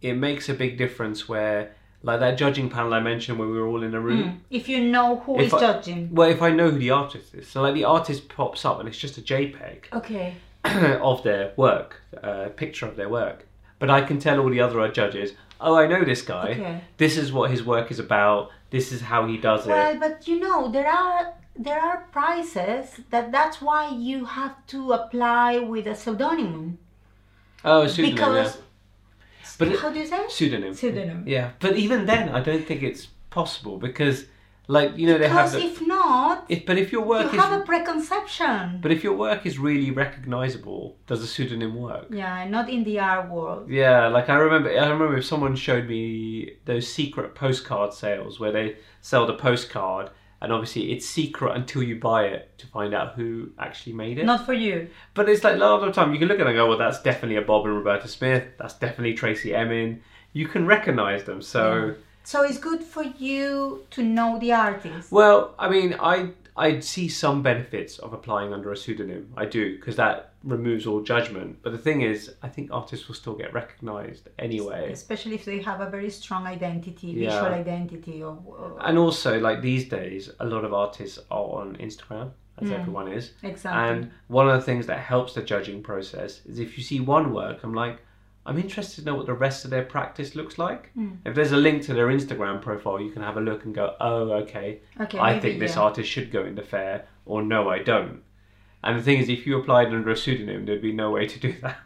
Speaker 2: it makes a big difference. Where like that judging panel I mentioned, where we were all in a room.
Speaker 1: Mm. if you know who
Speaker 2: If
Speaker 1: is
Speaker 2: I-
Speaker 1: judging
Speaker 2: Well, if I know who the artist is, so like the artist pops up and it's just a JPEG
Speaker 1: okay
Speaker 2: of their work, a picture of their work. But I can tell all the other judges, oh, I know this guy.
Speaker 1: Okay.
Speaker 2: This is what his work is about. This is how he does
Speaker 1: Well,
Speaker 2: it.
Speaker 1: Well, but you know there are there are prizes that that's why you have to apply with a pseudonym
Speaker 2: Oh, a pseudonym.
Speaker 1: because
Speaker 2: yeah. But it-
Speaker 1: how do you say
Speaker 2: pseudonym.
Speaker 1: pseudonym?
Speaker 2: Yeah, but even then, I don't think it's possible because Like you know they have
Speaker 1: Because if not,
Speaker 2: if, but if your
Speaker 1: you
Speaker 2: work is
Speaker 1: have a preconception.
Speaker 2: but if your work is really recognizable, does a pseudonym work?
Speaker 1: yeah, not in the art world.
Speaker 2: Yeah, like I remember, I remember if someone showed me those secret postcard sales where they sell the postcard, and obviously it's secret until you buy it to find out who actually made it.
Speaker 1: Not for you.
Speaker 2: But it's like a lot of the time you can look at it and go, well, that's definitely a Bob and Roberta Smith. That's definitely Tracey Emin. You can recognize them. So,
Speaker 1: So it's good for you to know the artist.
Speaker 2: well, I mean, I I see some benefits of applying under a pseudonym. I do because that removes all judgment. But the thing is, I think artists will still get recognized anyway.
Speaker 1: Especially if they have a very strong identity,
Speaker 2: Yeah.
Speaker 1: visual identity. Or, or-
Speaker 2: And also, like these days, a lot of artists are on Instagram, as mm. everyone is.
Speaker 1: exactly.
Speaker 2: And one of the things that helps the judging process is if you see one work, I'm like, I'm interested to know what the rest of their practice looks like. If there's a link to their Instagram profile, you can have a look and go, oh, okay,
Speaker 1: okay,
Speaker 2: I
Speaker 1: maybe,
Speaker 2: think this
Speaker 1: yeah.
Speaker 2: artist should go in the fair, or no, I don't. And the thing is, if you applied under a pseudonym, there'd be no way to do that.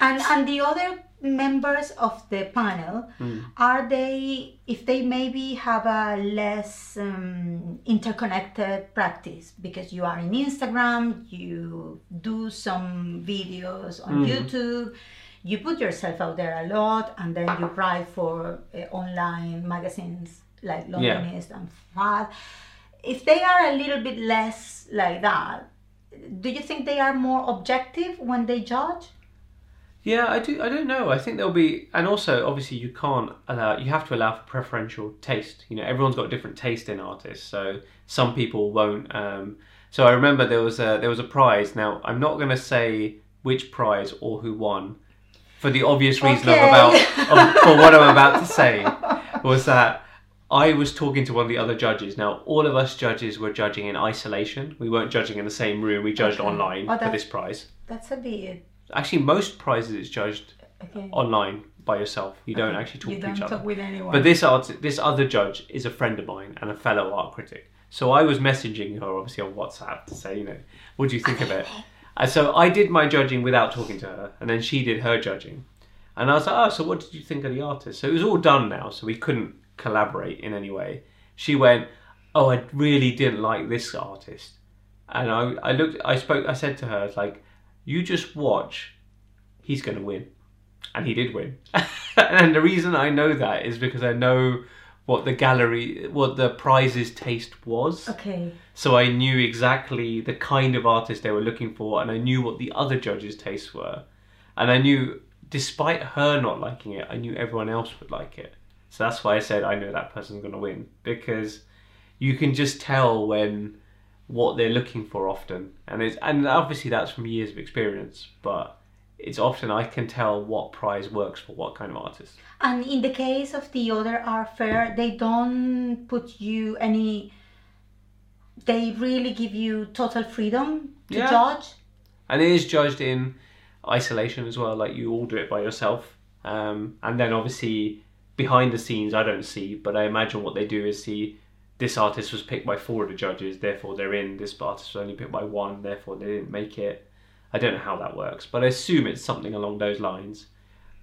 Speaker 1: And and the other members of the panel
Speaker 2: Hmm.
Speaker 1: are they if they maybe have a less um, interconnected practice because you are in Instagram, you do some videos on
Speaker 2: Hmm.
Speaker 1: YouTube, you put yourself out there a lot, and then you write for uh, online magazines like
Speaker 2: Yeah.
Speaker 1: Londonist and Fad. If they are a little bit less like that, do you think they are more objective when they judge?
Speaker 2: Yeah, I do. I don't know. I think there'll be, and also obviously you can't allow. You have to allow for preferential taste. You know, everyone's got different taste in artists. So some people won't. Um, so I remember there was a there was a prize. Now I'm not going to say which prize or who won, for the obvious reason
Speaker 1: Okay.
Speaker 2: of about of, for what I'm about to say was that I was talking to one of the other judges. Now all of us judges were judging in isolation. We weren't judging in the same room. We judged
Speaker 1: Okay.
Speaker 2: online
Speaker 1: Oh,
Speaker 2: for this prize.
Speaker 1: That's a bit
Speaker 2: Actually, most prizes it's judged
Speaker 1: okay.
Speaker 2: online by yourself. You don't actually talk
Speaker 1: you
Speaker 2: to
Speaker 1: don't
Speaker 2: each other.
Speaker 1: talk with anyone.
Speaker 2: But this art, this other judge is a friend of mine and a fellow art critic. So I was messaging her obviously on WhatsApp to say, you know, what do you think of it? So I did my judging without talking to her, and then she did her judging. And I was like, oh, so what did you think of the artist? So it was all done now, so we couldn't collaborate in any way. She went, oh, I really didn't like this artist. And I, I looked, I spoke, I said to her, it's like, you just watch, he's going to win. And he did win. and the reason I know that is because I know what the gallery, what the prize's taste was.
Speaker 1: okay.
Speaker 2: So I knew exactly the kind of artist they were looking for, and I knew what the other judges' tastes were. And I knew, despite her not liking it, I knew everyone else would like it. So that's why I said I know that person's going to win because you can just tell when what they're looking for often, and it's and obviously that's from years of experience, but it's often I can tell what prize works for what kind of artist.
Speaker 1: And in the case of the other art fair, they don't put you any. They really give you total freedom to
Speaker 2: Yeah.
Speaker 1: judge.
Speaker 2: and it is judged in isolation as well like you all do it by yourself um, and then obviously behind the scenes i don't see but i imagine what they do is see this artist was picked by four of the judges therefore they're in this artist was only picked by one therefore they didn't make it i don't know how that works but i assume it's something along those lines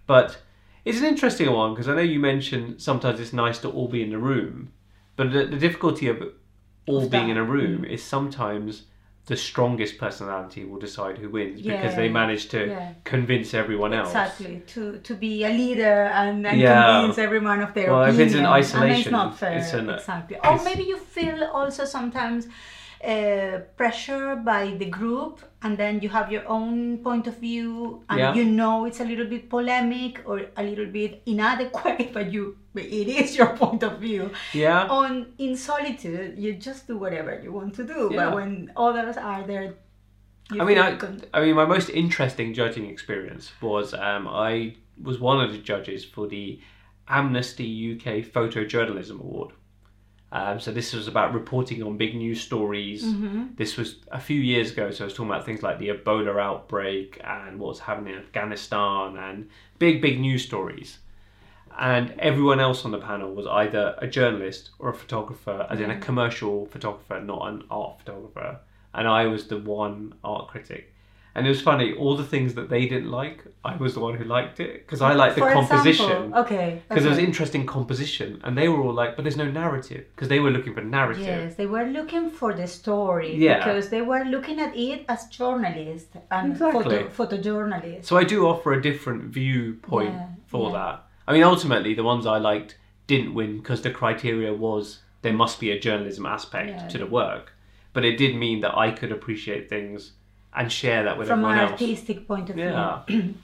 Speaker 2: but it's an interesting one because i know you mentioned sometimes it's nice to all be in the room but the, the difficulty of all being
Speaker 1: that,
Speaker 2: in a room mm. is sometimes the strongest personality will decide who wins because they manage to
Speaker 1: yeah.
Speaker 2: convince everyone else.
Speaker 1: Exactly to to be a leader and, and
Speaker 2: Yeah.
Speaker 1: convince everyone of their
Speaker 2: Well, if
Speaker 1: opinion.
Speaker 2: it's in
Speaker 1: and it's not fair.
Speaker 2: it's an-
Speaker 1: exactly. Or maybe you feel also sometimes uh, pressure by the group, and then you have your own point of view, and
Speaker 2: Yeah.
Speaker 1: you know it's a little bit polemic or a little bit inadequate, but you it is your point of view.
Speaker 2: Yeah.
Speaker 1: On in solitude, you just do whatever you want to do,
Speaker 2: Yeah.
Speaker 1: but when others are there. You
Speaker 2: I mean, I,
Speaker 1: con-
Speaker 2: I mean, my most interesting judging experience was um, I was one of the judges for the Amnesty UK Photojournalism Award. Um, so this was about reporting on big news stories.
Speaker 1: Mhm.
Speaker 2: This was a few years ago, so I was talking about things like the Ebola outbreak and what's happening in Afghanistan and big, big news stories. And everyone else on the panel was either a journalist or a photographer, as in a commercial photographer, not an art photographer. And I was the one art critic. And it was funny, all the things that they didn't like, I was the one who liked it because I liked the
Speaker 1: For
Speaker 2: composition.
Speaker 1: example, okay.
Speaker 2: Because there was interesting composition, and they were all like, "But there's no narrative," because they were looking for narrative.
Speaker 1: Yes, they were looking for the story
Speaker 2: Yeah.
Speaker 1: because they were looking at it as journalists and
Speaker 2: Exactly.
Speaker 1: photo, photojournalists.
Speaker 2: So I do offer a different viewpoint
Speaker 1: Yeah,
Speaker 2: for
Speaker 1: yeah.
Speaker 2: that. I mean, ultimately, the ones I liked didn't win because the criteria was there must be a journalism aspect
Speaker 1: Yeah.
Speaker 2: to the work, but it did mean that I could appreciate things and share that with
Speaker 1: From an
Speaker 2: else.
Speaker 1: artistic point of
Speaker 2: Yeah.
Speaker 1: view.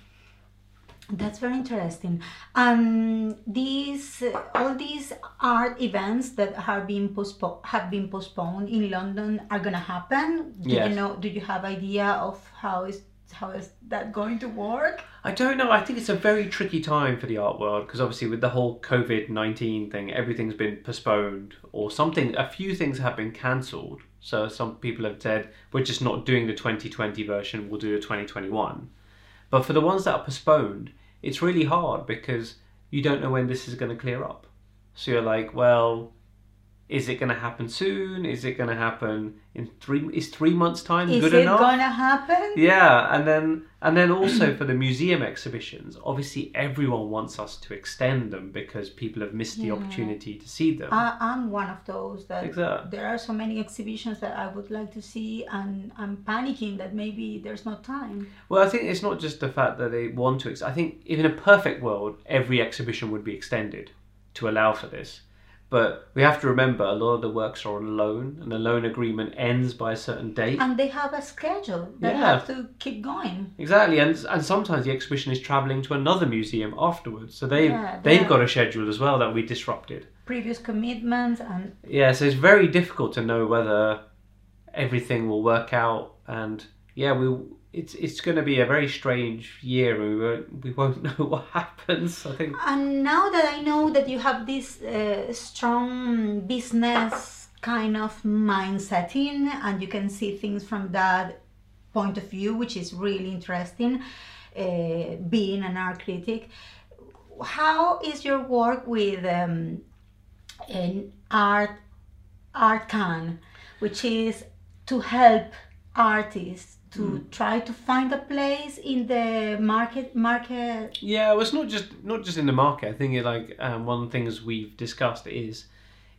Speaker 1: That's very interesting. Um, these uh, all these art events that have been postponed have been postponed in London are gonna happen. Do
Speaker 2: Yes.
Speaker 1: you know? Do you have idea of how is how is that going to work?
Speaker 2: I don't know. I think it's a very tricky time for the art world because obviously with the whole COVID nineteen thing, everything's been postponed or something. A few things have been cancelled. So some people have said we're just not doing the twenty twenty version. We'll do the twenty twenty one. But for the ones that are postponed, it's really hard because you don't know when this is going to clear up. So you're like, well, is it going to happen soon? Is it going to happen in three? Is three months time
Speaker 1: Is
Speaker 2: good
Speaker 1: it gonna happen?
Speaker 2: Yeah, and then and then also for the museum exhibitions, obviously everyone wants us to extend them because people have missed the opportunity to see them.
Speaker 1: I, I'm one of those that
Speaker 2: Exactly.
Speaker 1: there are so many exhibitions that I would like to see, and I'm panicking that maybe there's no time.
Speaker 2: Well, I think it's not just the fact that they want to. Ex- I think in a perfect world, every exhibition would be extended to allow for this. But we have to remember a lot of the works are on loan, and the loan agreement ends by a certain date.
Speaker 1: And they have a schedule. They
Speaker 2: Yeah.
Speaker 1: have to keep going.
Speaker 2: Exactly, and and sometimes the exhibition is travelling to another museum afterwards, so they
Speaker 1: Yeah,
Speaker 2: they've got a schedule as well that be disrupted.
Speaker 1: Previous commitments and
Speaker 2: Yeah, so it's very difficult to know whether everything will work out, and yeah, we it's it's going to be a very strange year. We won't we won't know what happens. I think.
Speaker 1: and now that I know that you have this uh, strong business kind of mindset in, and you can see things from that point of view, which is really interesting. Uh, being an art critic, how is your work with um, an art ArtCan, which is to help artists to try to find a place in the market market
Speaker 2: Yeah, well, it's not just not just in the market. I think it like um, one of the things we've discussed is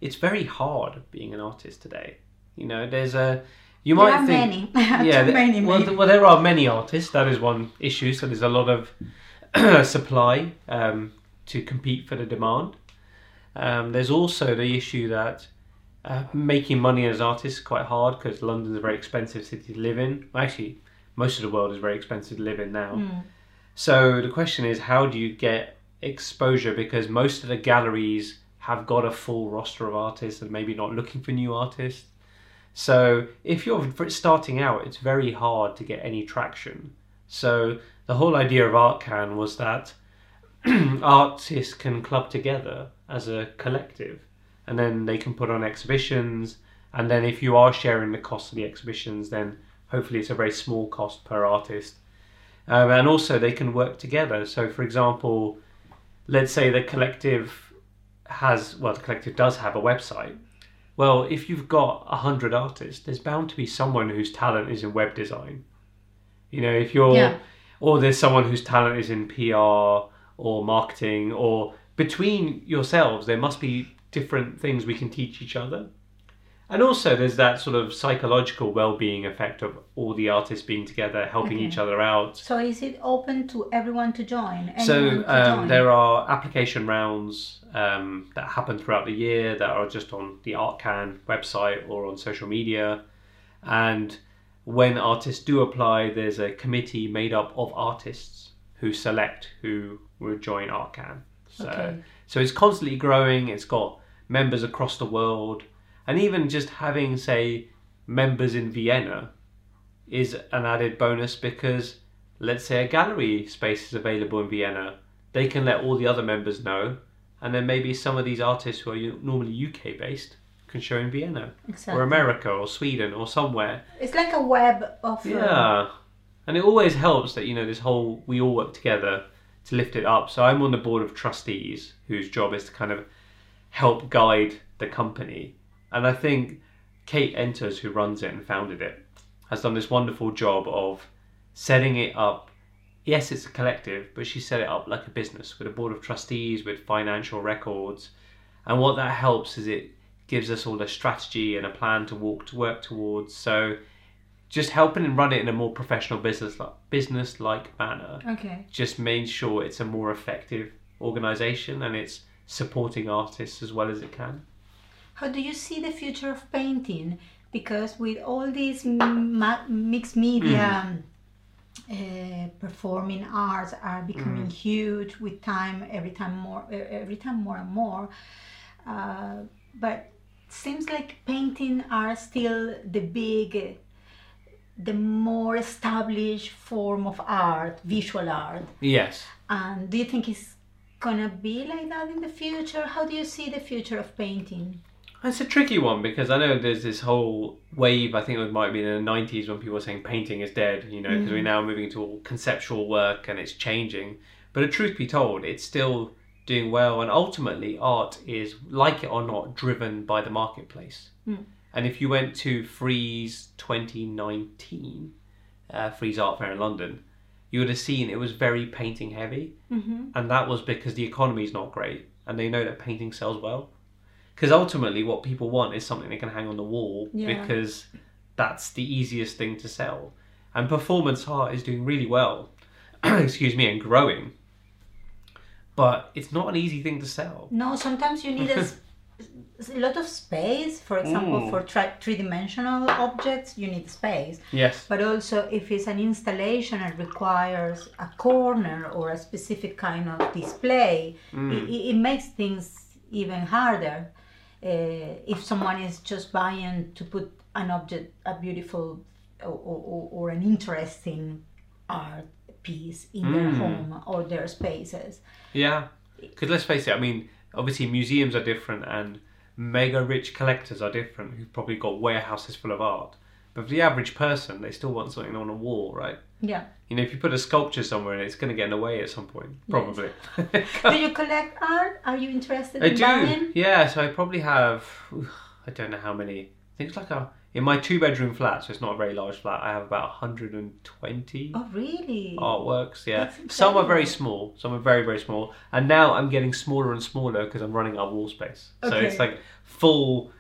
Speaker 2: it's very hard being an artist today. You know, there's a you
Speaker 1: There
Speaker 2: might
Speaker 1: are
Speaker 2: think
Speaker 1: many.
Speaker 2: yeah,
Speaker 1: Too many,
Speaker 2: well, well, there are many artists. That is one issue. So there's a lot of supply um, to compete for the demand. Um, there's also the issue that uh, making money as artists is quite hard because London's a very expensive city to live in. Well, actually, most of the world is very expensive to live in now.
Speaker 1: Mm.
Speaker 2: So the question is, how do you get exposure? Because most of the galleries have got a full roster of artists and maybe not looking for new artists. So if you're starting out, it's very hard to get any traction. So the whole idea of ArtCan was that artists can club together as a collective, and then they can put on exhibitions. And then if you are sharing the cost of the exhibitions, then hopefully it's a very small cost per artist. Um, and also they can work together. So, for example, let's say the collective has, well, the collective does have a website. Well, if you've got a hundred artists, there's bound to be someone whose talent is in web design. You know, if you're,
Speaker 1: Yeah.
Speaker 2: or there's someone whose talent is in PR or marketing, or between yourselves, there must be different things we can teach each other. And also, there's that sort of psychological well-being effect of all the artists being together, helping
Speaker 1: Okay.
Speaker 2: each other out.
Speaker 1: So is it open to everyone to join?
Speaker 2: So
Speaker 1: Anyone to
Speaker 2: um,
Speaker 1: join?
Speaker 2: there are application rounds um, that happen throughout the year that are just on the ArtCan website or on social media. And when artists do apply, there's a committee made up of artists who select who will join ArtCan. So,
Speaker 1: Okay.
Speaker 2: so it's constantly growing. It's got members across the world, and even just having, say, members in Vienna is an added bonus because let's say a gallery space is available in Vienna, they can let all the other members know, and then maybe some of these artists who are normally UK based can show in Vienna
Speaker 1: Exactly.
Speaker 2: or America or Sweden or somewhere.
Speaker 1: It's like a web of uh,
Speaker 2: Yeah, and it always helps that you know this whole we all work together to lift it up. So I'm on the board of trustees whose job is to kind of help guide the company, and I think Kate Enters, who runs it and founded it, has done this wonderful job of setting it up. Yes, it's a collective, but she set it up like a business with a board of trustees, with financial records, and what that helps is it gives us all a strategy and a plan to walk to work towards. So, just helping and run it in a more professional business like business like manner.
Speaker 1: Okay.
Speaker 2: Just makes sure it's a more effective organization and it's supporting artists as well as it can.
Speaker 1: How do you see the future of painting? Because with all these mixed media.
Speaker 2: Mm.
Speaker 1: Uh, performing arts are becoming
Speaker 2: Mm.
Speaker 1: huge with time every time more every time more and more uh, but seems like painting are still the big the more established form of art visual art
Speaker 2: Yes.
Speaker 1: and do you think it's gonna be like that in the future how do you see the future of painting
Speaker 2: It's a tricky one because I know there's this whole wave. I think it might be in the '90s when people were saying painting is dead. You know, because we're now moving to all conceptual work and it's changing. But the truth be told, it's still doing well, and ultimately, art is, like it or not, driven by the marketplace.
Speaker 1: Mm.
Speaker 2: And if you went to Frieze 2019, uh, Frieze Art Fair in London, you would have seen it was very painting heavy,
Speaker 1: mm-hmm.
Speaker 2: and that was because the economy is not great, and they know that painting sells well. Because ultimately, what people want is something they can hang on the wall
Speaker 1: Yeah.
Speaker 2: because that's the easiest thing to sell. And performance art is doing really well, excuse me, and growing. But it's not an easy thing to sell.
Speaker 1: no sometimes you need a, a lot of space for example
Speaker 2: Mm.
Speaker 1: for tri- three-dimensional objects you need space
Speaker 2: Yes.
Speaker 1: but also if it's an installation and requires a corner or a specific kind of display
Speaker 2: Mm.
Speaker 1: it, it- makes things even harder uh, if someone is just buying to put an object a beautiful or, or, or an interesting art piece in their
Speaker 2: Mm.
Speaker 1: home or their spaces
Speaker 2: Yeah. Because let's face it, I mean, obviously museums are different and mega rich collectors are different who've probably got warehouses full of art. But for the average person, they still want something on a wall, right?
Speaker 1: yeah
Speaker 2: You know, if you put a sculpture somewhere, it's going to get in the way at some point, probably.
Speaker 1: do you collect art are you interested
Speaker 2: I
Speaker 1: in
Speaker 2: do.
Speaker 1: buying
Speaker 2: Yeah, so I probably have. I don't know how many. I think it's like a in my two bedroom flat, so it's not a very large flat. I have about 120
Speaker 1: oh really
Speaker 2: artworks. Yeah,
Speaker 1: That's
Speaker 2: some are very
Speaker 1: incredible.
Speaker 2: small. Some are very very small. And now I'm getting smaller and smaller because I'm running out of wall space. So it's like full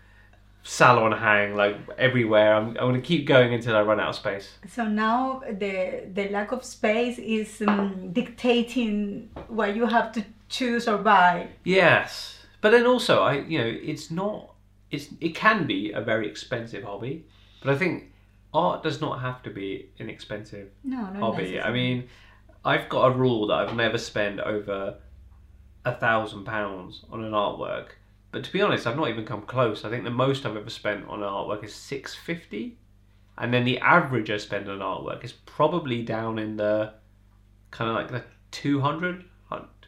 Speaker 2: salon hang like everywhere. I'm I'm going to keep going until I run out of space.
Speaker 1: So now the the lack of space is um, dictating what you have to choose or buy.
Speaker 2: Yes, but then also I, you know, it's not. It's it can be a very expensive hobby, but I think art does not have to be an expensive
Speaker 1: No, not
Speaker 2: hobby. I mean, I've got a rule that I've never spent over a thousand pounds on an artwork. But to be honest, I've not even come close. I think the most I've ever spent on an artwork is six fifty, and then the average I spend on artwork is probably down in the kind of like the 200,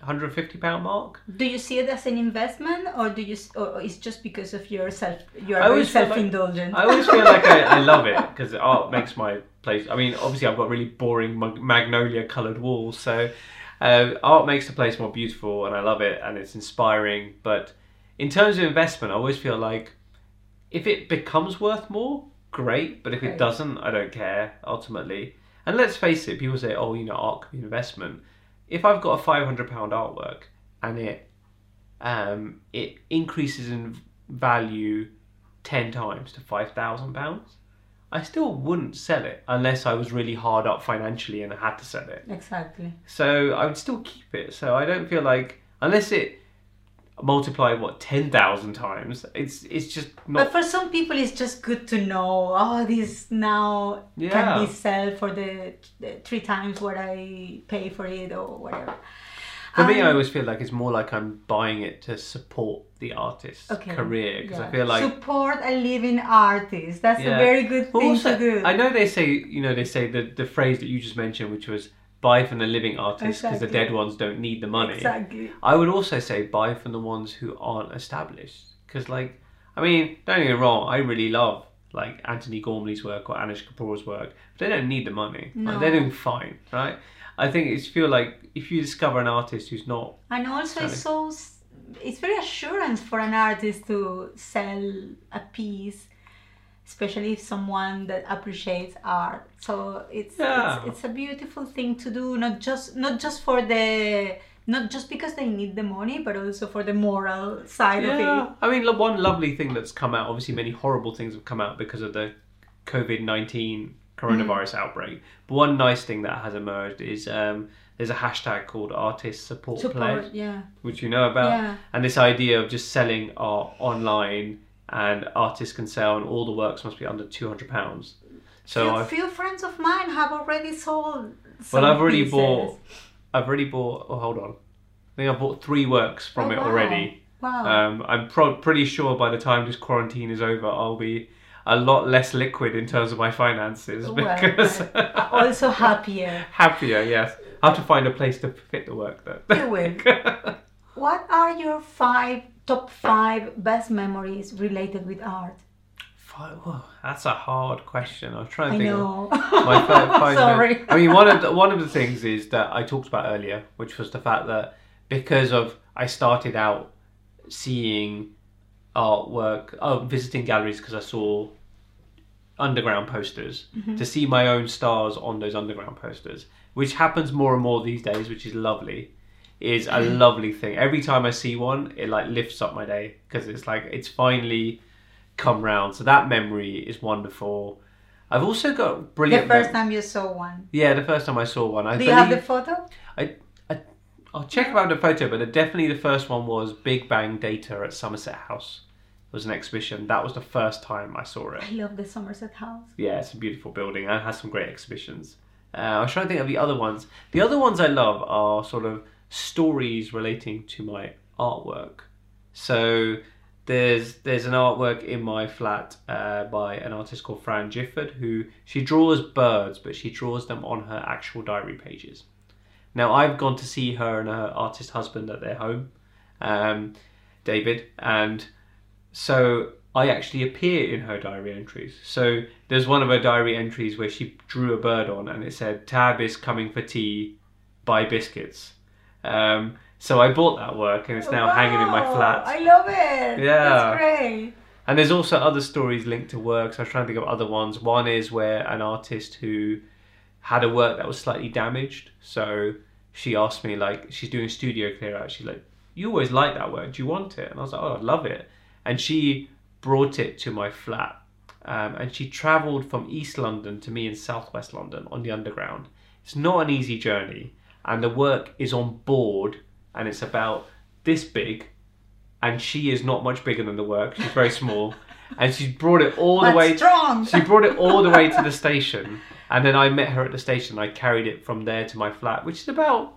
Speaker 2: 150 pound mark.
Speaker 1: do you see it as an investment, or do you, or it's just because of your self? You are
Speaker 2: I
Speaker 1: very
Speaker 2: always feel like- I always feel like I, I love it because art makes my place. I mean, obviously, I've got really boring magnolia coloured walls, so uh, art makes the place more beautiful, and I love it, and it's inspiring. But in terms of investment, I always feel like if it becomes worth more, great. But if it doesn't, I don't care ultimately. And let's face it, people say, "Oh, you know, art could be an investment." If I've got a five hundred pound artwork and it um, it increases in value ten times to five thousand pounds, I still wouldn't sell it unless I was really hard up financially and I had to sell it.
Speaker 1: exactly.
Speaker 2: So I would still keep it. So I don't feel like unless it multiplied what ten thousand times, it's it's just
Speaker 1: But for some people, it's just good to know. Oh, this now
Speaker 2: Yeah.
Speaker 1: can be sold for the, the three times what I pay for it or whatever.
Speaker 2: For me, I
Speaker 1: Um,
Speaker 2: always feel like it's more like I'm buying it to support the artist's
Speaker 1: Okay,
Speaker 2: career because I feel like
Speaker 1: support a living artist. That's
Speaker 2: Yeah.
Speaker 1: a very good thing
Speaker 2: also,
Speaker 1: to do.
Speaker 2: I know they say, you know, they say the the phrase that you just mentioned, which was buy from the living artists because the dead ones don't need the money.
Speaker 1: Exactly.
Speaker 2: I would also say buy from the ones who aren't established because, like, I mean, don't get me wrong, I really love like Antony Gormley's work or Anish Kapoor's work, but they don't need the money. Like,
Speaker 1: No.
Speaker 2: they're doing fine, right? I think it's feel like if you discover an artist who's not
Speaker 1: And also, it's so it's very assurance for an artist to sell a piece especially if someone that appreciates art. So it's,
Speaker 2: Yeah.
Speaker 1: it's it's a beautiful thing to do, not just not just for the not just because they need the money, but also for the moral side of
Speaker 2: Yeah,
Speaker 1: it.
Speaker 2: I mean, one lovely thing that's come out. Obviously, many horrible things have come out because of the COVID nineteen coronavirus
Speaker 1: Mm.
Speaker 2: outbreak. But one nice thing that has emerged is um, there's a hashtag called Artist Support, Play,
Speaker 1: Support, yeah,
Speaker 2: which you know about,
Speaker 1: yeah.
Speaker 2: and this idea of just selling art online and artists can sell, and all the works must be under two hundred pounds. So
Speaker 1: few,
Speaker 2: I've
Speaker 1: few friends of mine have already sold.
Speaker 2: well, I've already
Speaker 1: pieces.
Speaker 2: bought. I've already bought. Oh, hold on. I think I've bought three works from
Speaker 1: Oh,
Speaker 2: it
Speaker 1: wow.
Speaker 2: already.
Speaker 1: Wow.
Speaker 2: Um, I'm pro- pretty sure by the time this quarantine is over, I'll be a lot less liquid in terms of my finances
Speaker 1: Well,
Speaker 2: because
Speaker 1: also happier.
Speaker 2: happier. Yes, I have to find a place to fit the work though.
Speaker 1: You will. What are your five top five best memories related with art?
Speaker 2: That's a hard question. I'm trying to
Speaker 1: I
Speaker 2: think.
Speaker 1: know.
Speaker 2: Of my fi- five
Speaker 1: Sorry.
Speaker 2: I mean, one of the, one of the things is that I talked about earlier, which was the fact that because of I started out seeing artwork, oh, visiting galleries because I saw underground posters
Speaker 1: Mm-hmm.
Speaker 2: to see my own stars on those underground posters, which happens more and more these days, which is lovely. Is a
Speaker 1: Mm-hmm.
Speaker 2: lovely thing. Every time I see one, it like lifts up my day because it's like it's finally come round. So that memory is wonderful. I've also got brilliant.
Speaker 1: the first
Speaker 2: mem-
Speaker 1: time you saw one.
Speaker 2: yeah, the first time I saw one. I
Speaker 1: Do you have the photo?
Speaker 2: I I'll check about the photo, but definitely the first one was Big Bang Data at Somerset House. It was an exhibition. That was the first time I saw it.
Speaker 1: I love the Somerset House.
Speaker 2: Yeah, it's a beautiful building and has some great exhibitions. Uh, I was trying to think of the other ones. The other ones I love are sort of stories relating to my artwork. So there's there's an artwork in my flat uh, by an artist called Fran Gifford who she draws birds, but she draws them on her actual diary pages. Now I've gone to see her and her artist husband at their home, um, David, and so I actually appear in her diary entries. So there's one of her diary entries where she drew a bird on, and it said "Tab is coming for tea, buy biscuits." Um, so I bought that work, and it's now hanging in my flat.
Speaker 1: I love it.
Speaker 2: Yeah.
Speaker 1: That's great.
Speaker 2: And there's also other stories linked to works. I was trying to think of other ones. One is where an artist who had a work that was slightly damaged. So she asked me, like, she's doing studio clear out. She's like, You always like that work. Do you want it? And I was like, Oh, I'd love it. And she brought it to my flat. Um, and she travelled from East London to me in Southwest London on the Underground. It's not an easy journey. And the work is on board and it's about this big and she is not much bigger than the work. She's very small, and she's brought it all the
Speaker 1: But
Speaker 2: way.
Speaker 1: strong.
Speaker 2: She brought it all the way to the station, and then I met her at the station. I carried it from there to my flat, which is about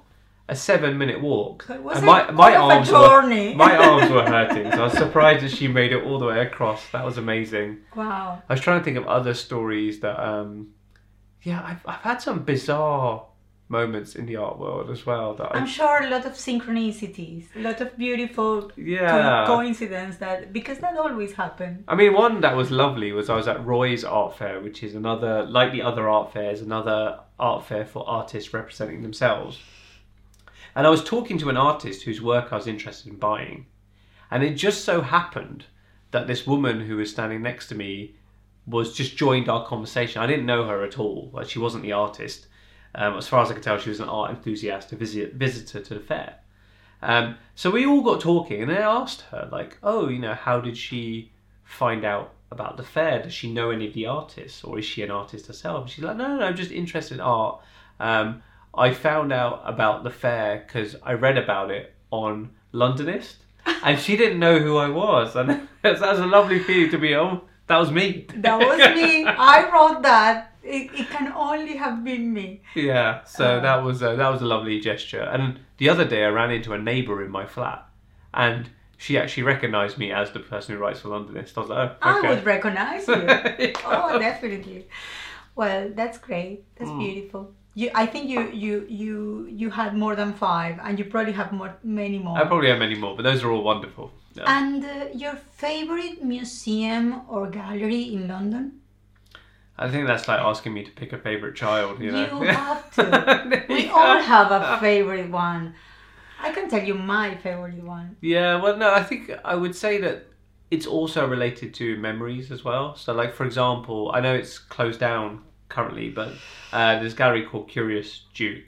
Speaker 2: a seven-minute walk.
Speaker 1: Was
Speaker 2: And my my
Speaker 1: quite of a
Speaker 2: arms were my arms were hurting, so I was surprised that she made it all the way across. That was amazing.
Speaker 1: Wow.
Speaker 2: I was trying to think of other stories that, um, yeah, I've I've had some bizarre moments in the art world as well. That I
Speaker 1: I'm sure a lot of synchronicities, a lot of beautiful co-
Speaker 2: yeah.
Speaker 1: coincidence that because that always happens.
Speaker 2: I mean, one that was lovely was I was at Roy's Art Fair, which is another, like the other art fairs, another art fair for artists representing themselves. And I was talking to an artist whose work I was interested in buying. And it just so happened that this woman who was standing next to me was just joined our conversation. I didn't know her at all. Like she wasn't the artist. Um, as far as I could tell, she was an art enthusiast, a visit, visitor to the fair. Um, so we all got talking, and I asked her, like, oh, you know, how did she find out about the fair? Does she know any of the artists, or is she an artist herself? And she's like, no, no, no, I'm just interested in art. Um, I found out about the fair because I read about it on Londonist, and she didn't know who I was, and that was a lovely feeling to be. Oh, that was me.
Speaker 1: That was me. I wrote that. It, it can only have been me.
Speaker 2: Yeah, so
Speaker 1: Uh.
Speaker 2: that was a, that was a lovely gesture. And the other day, I ran into a neighbour in my flat, and she actually recognised me as the person who writes for Londonist. I was like, oh,
Speaker 1: I
Speaker 2: okay.
Speaker 1: would recognize you.
Speaker 2: Yeah.
Speaker 1: oh, definitely. Well, that's great. That's
Speaker 2: Mm.
Speaker 1: beautiful. You, I think you, you, you, you had more than five, and you probably have more, many more.
Speaker 2: I probably have many more, but those are all wonderful. Yeah.
Speaker 1: And uh, your favorite museum or gallery in London?
Speaker 2: I think that's like asking me to pick a favourite child. You know,
Speaker 1: have to. we all have a favorite one. I can tell you my favorite one.
Speaker 2: Yeah, well, no, I think I would say that it's also related to memories as well. So, like for example, I know it's closed down currently, but uh, there's a gallery called Curious Duke,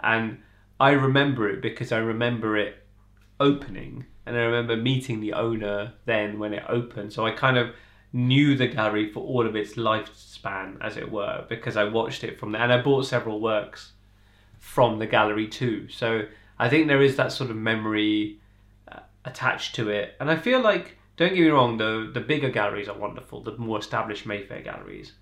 Speaker 2: and I remember it because I remember it opening, and I remember meeting the owner then when it opened. So I kind of knew the gallery for all of its lifespan, as it were, because I watched it from there, and I bought several works from the gallery too. So I think there is that sort of memory uh, attached to it, and I feel like don't get me wrong, the the bigger galleries are wonderful, the more established Mayfair galleries.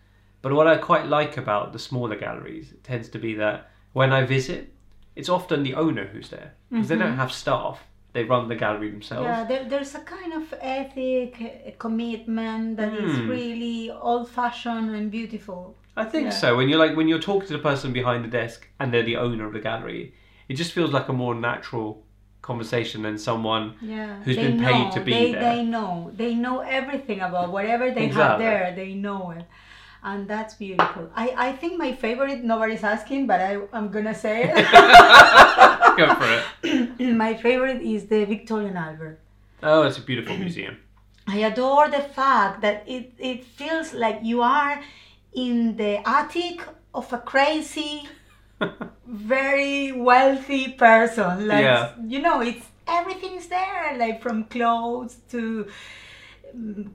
Speaker 2: But what I quite like about the smaller galleries it tends to be that when I visit, it's often the owner who's there because they don't have staff; they run the gallery themselves.
Speaker 1: Yeah, there, there's a kind of ethic commitment that is
Speaker 2: Hmm.
Speaker 1: really old-fashioned and beautiful.
Speaker 2: I think
Speaker 1: Yeah.
Speaker 2: so. When you're like when you're talking to the person behind the desk and they're the owner of the gallery, it just feels like a more natural conversation than someone
Speaker 1: Yeah,
Speaker 2: Who's
Speaker 1: they
Speaker 2: been paid
Speaker 1: know,
Speaker 2: to be
Speaker 1: they,
Speaker 2: there.
Speaker 1: They know, they know everything about whatever they have there. They know it, and that's beautiful. I, I think my favorite. Nobody's asking, but I I'm gonna say it.
Speaker 2: go for it.
Speaker 1: my favorite is the Victorian Albert.
Speaker 2: Oh, it's a beautiful museum.
Speaker 1: I adore the fact that it, it feels like you are in the attic of a crazy, very wealthy person. Like
Speaker 2: Yeah.
Speaker 1: you know, it's everything is there, like from clothes to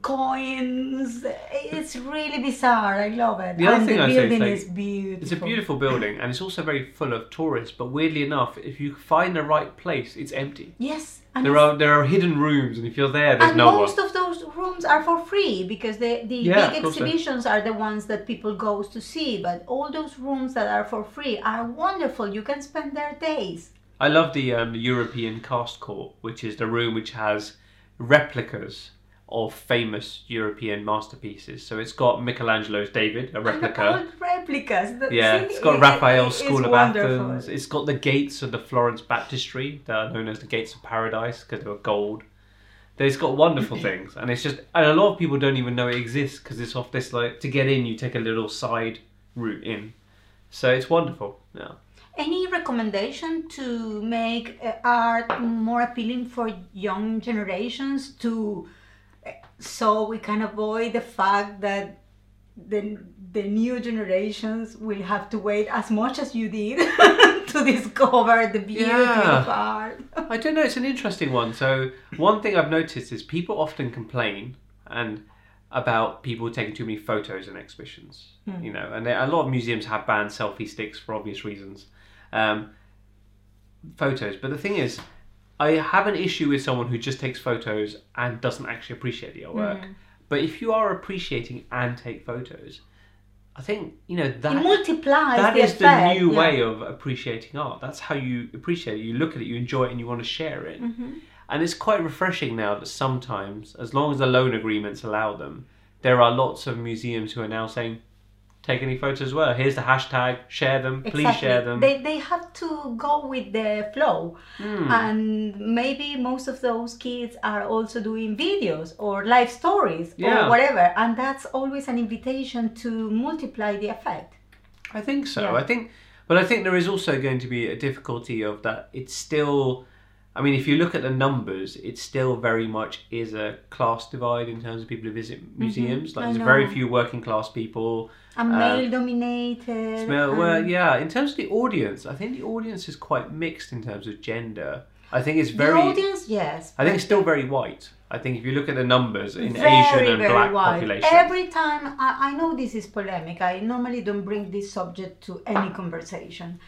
Speaker 1: coins. It's really bizarre. I love it.
Speaker 2: The other
Speaker 1: and
Speaker 2: thing
Speaker 1: the
Speaker 2: I'd say is, like,
Speaker 1: is beautiful.
Speaker 2: It's a beautiful building and it's also very full of tourists. But weirdly enough, if you find the right place, it's empty.
Speaker 1: Yes. And
Speaker 2: There are there are hidden rooms, and if you're there, there's
Speaker 1: and
Speaker 2: no
Speaker 1: most
Speaker 2: one.
Speaker 1: of those rooms are for free because the, the
Speaker 2: Yeah,
Speaker 1: big
Speaker 2: course so.
Speaker 1: exhibitions are the ones that people goes to see but all those rooms that are for free are wonderful you can spend there days
Speaker 2: I love the um, European Cast Court, which is the room which has replicas of famous European masterpieces. So it's got Michelangelo's David, a replica.
Speaker 1: all replicas The-
Speaker 2: Yeah, it's got Raphael's School of
Speaker 1: wonderful.
Speaker 2: Athens. It's got the gates of the Florence Baptistry that are known as the Gates of Paradise because they were gold. It's got wonderful things, and it's just and a lot of people don't even know it exists because it's off this like to get in you take a little side route in, so it's wonderful. Yeah.
Speaker 1: any recommendation to make uh, art more appealing for young generations to so we can avoid the fact that the, the new generations will have to wait as much as you did to discover the beauty
Speaker 2: Yeah.
Speaker 1: of art.
Speaker 2: I don't know. It's an interesting one. So one thing I've noticed is people often complain and about people taking too many photos in exhibitions. You know, and there, a lot of museums have banned selfie sticks for obvious reasons. Um, photos, but the thing is, I have an issue with someone who just takes photos and doesn't actually appreciate the artwork. But if you are appreciating and take photos, I think you know that
Speaker 1: it multiplies
Speaker 2: that
Speaker 1: the
Speaker 2: is
Speaker 1: effect.
Speaker 2: the new
Speaker 1: yeah.
Speaker 2: way of appreciating art. That's how you appreciate it. You look at it, you enjoy it, and you want to share it.
Speaker 1: Mm-hmm.
Speaker 2: And it's quite refreshing now that sometimes, as long as the loan agreements allow them, there are lots of museums who are now saying, "Take any photos as well. Here's the hashtag. Share them. Please
Speaker 1: Exactly.
Speaker 2: share them."
Speaker 1: They, they have to go with the flow.
Speaker 2: Hmm.
Speaker 1: And maybe most of those kids are also doing videos or live stories
Speaker 2: Yeah.
Speaker 1: or whatever. And that's always an invitation to multiply the effect.
Speaker 2: I think so.
Speaker 1: Yeah.
Speaker 2: I think, but I think there is also going to be a difficulty of that. It's still, I mean, if you look at the numbers, it still very much is a class divide in terms of people who visit museums. Like
Speaker 1: Mm-hmm. I
Speaker 2: there's very few working class people.
Speaker 1: And male dominated.
Speaker 2: Well, well, yeah. In terms of the audience, I think the audience is quite mixed in terms of gender. I think it's
Speaker 1: the
Speaker 2: very.
Speaker 1: audience, yes.
Speaker 2: I think it's still very white. I think if you look at the numbers in
Speaker 1: very,
Speaker 2: Asian and black
Speaker 1: wide.
Speaker 2: population,
Speaker 1: Every time, I, I know this is polemic, I normally don't bring this subject to any conversation.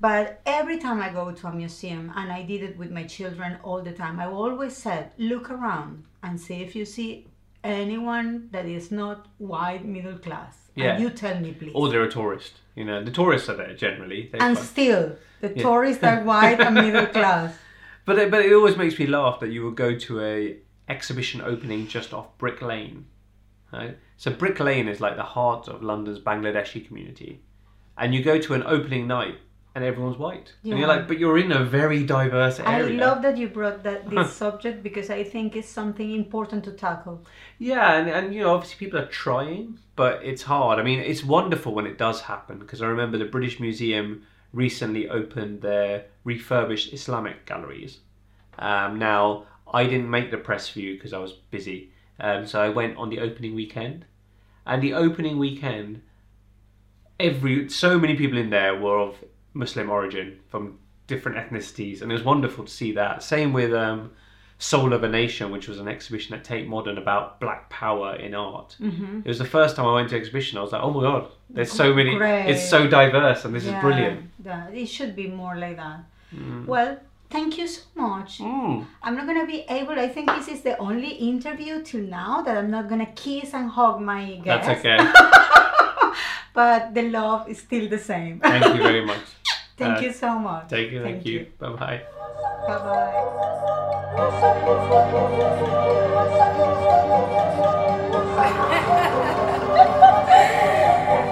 Speaker 1: But every time I go to a museum, and I did it with my children all the time, I always said, look around and see if you see anyone that is not white middle class.
Speaker 2: Yeah.
Speaker 1: And you tell me, please.
Speaker 2: or they're a tourist. You know, the tourists are there generally. They
Speaker 1: and
Speaker 2: find-
Speaker 1: still, the tourists are white and middle class.
Speaker 2: But it, but it always makes me laugh that you would go to a exhibition opening just off Brick Lane. Right? So Brick Lane is like the heart of London's Bangladeshi community, and you go to an opening night and everyone's white, and you're like, but you're in a very diverse area.
Speaker 1: I love that you brought that this subject because I think it's something important to tackle.
Speaker 2: Yeah, and, and you know, obviously people are trying, but it's hard. I mean, it's wonderful when it does happen because I remember the British Museum recently opened their refurbished Islamic galleries. Um, now, I didn't make the press view because I was busy, Um, so I went on the opening weekend, and the opening weekend, every so many people in there were of Muslim origin from different ethnicities, and it was wonderful to see that. Same with um, Soul of a Nation, which was an exhibition at Tate Modern about Black power in art.
Speaker 1: Mm-hmm.
Speaker 2: It was the first time I went to exhibition. I was like, oh my god, there's so many.
Speaker 1: Great.
Speaker 2: It's so diverse, and this
Speaker 1: Yeah,
Speaker 2: is brilliant.
Speaker 1: yeah, it should be more like that.
Speaker 2: Mm.
Speaker 1: Well, thank you so much.
Speaker 2: Mm.
Speaker 1: I'm not gonna be able. I think this is the only interview till now that I'm not gonna kiss and hug my guest.
Speaker 2: That's okay.
Speaker 1: but the love is still the same.
Speaker 2: Thank you very much.
Speaker 1: thank
Speaker 2: uh,
Speaker 1: you so much.
Speaker 2: Thank you. Thank, thank you. you. Bye bye.
Speaker 1: Bye bye.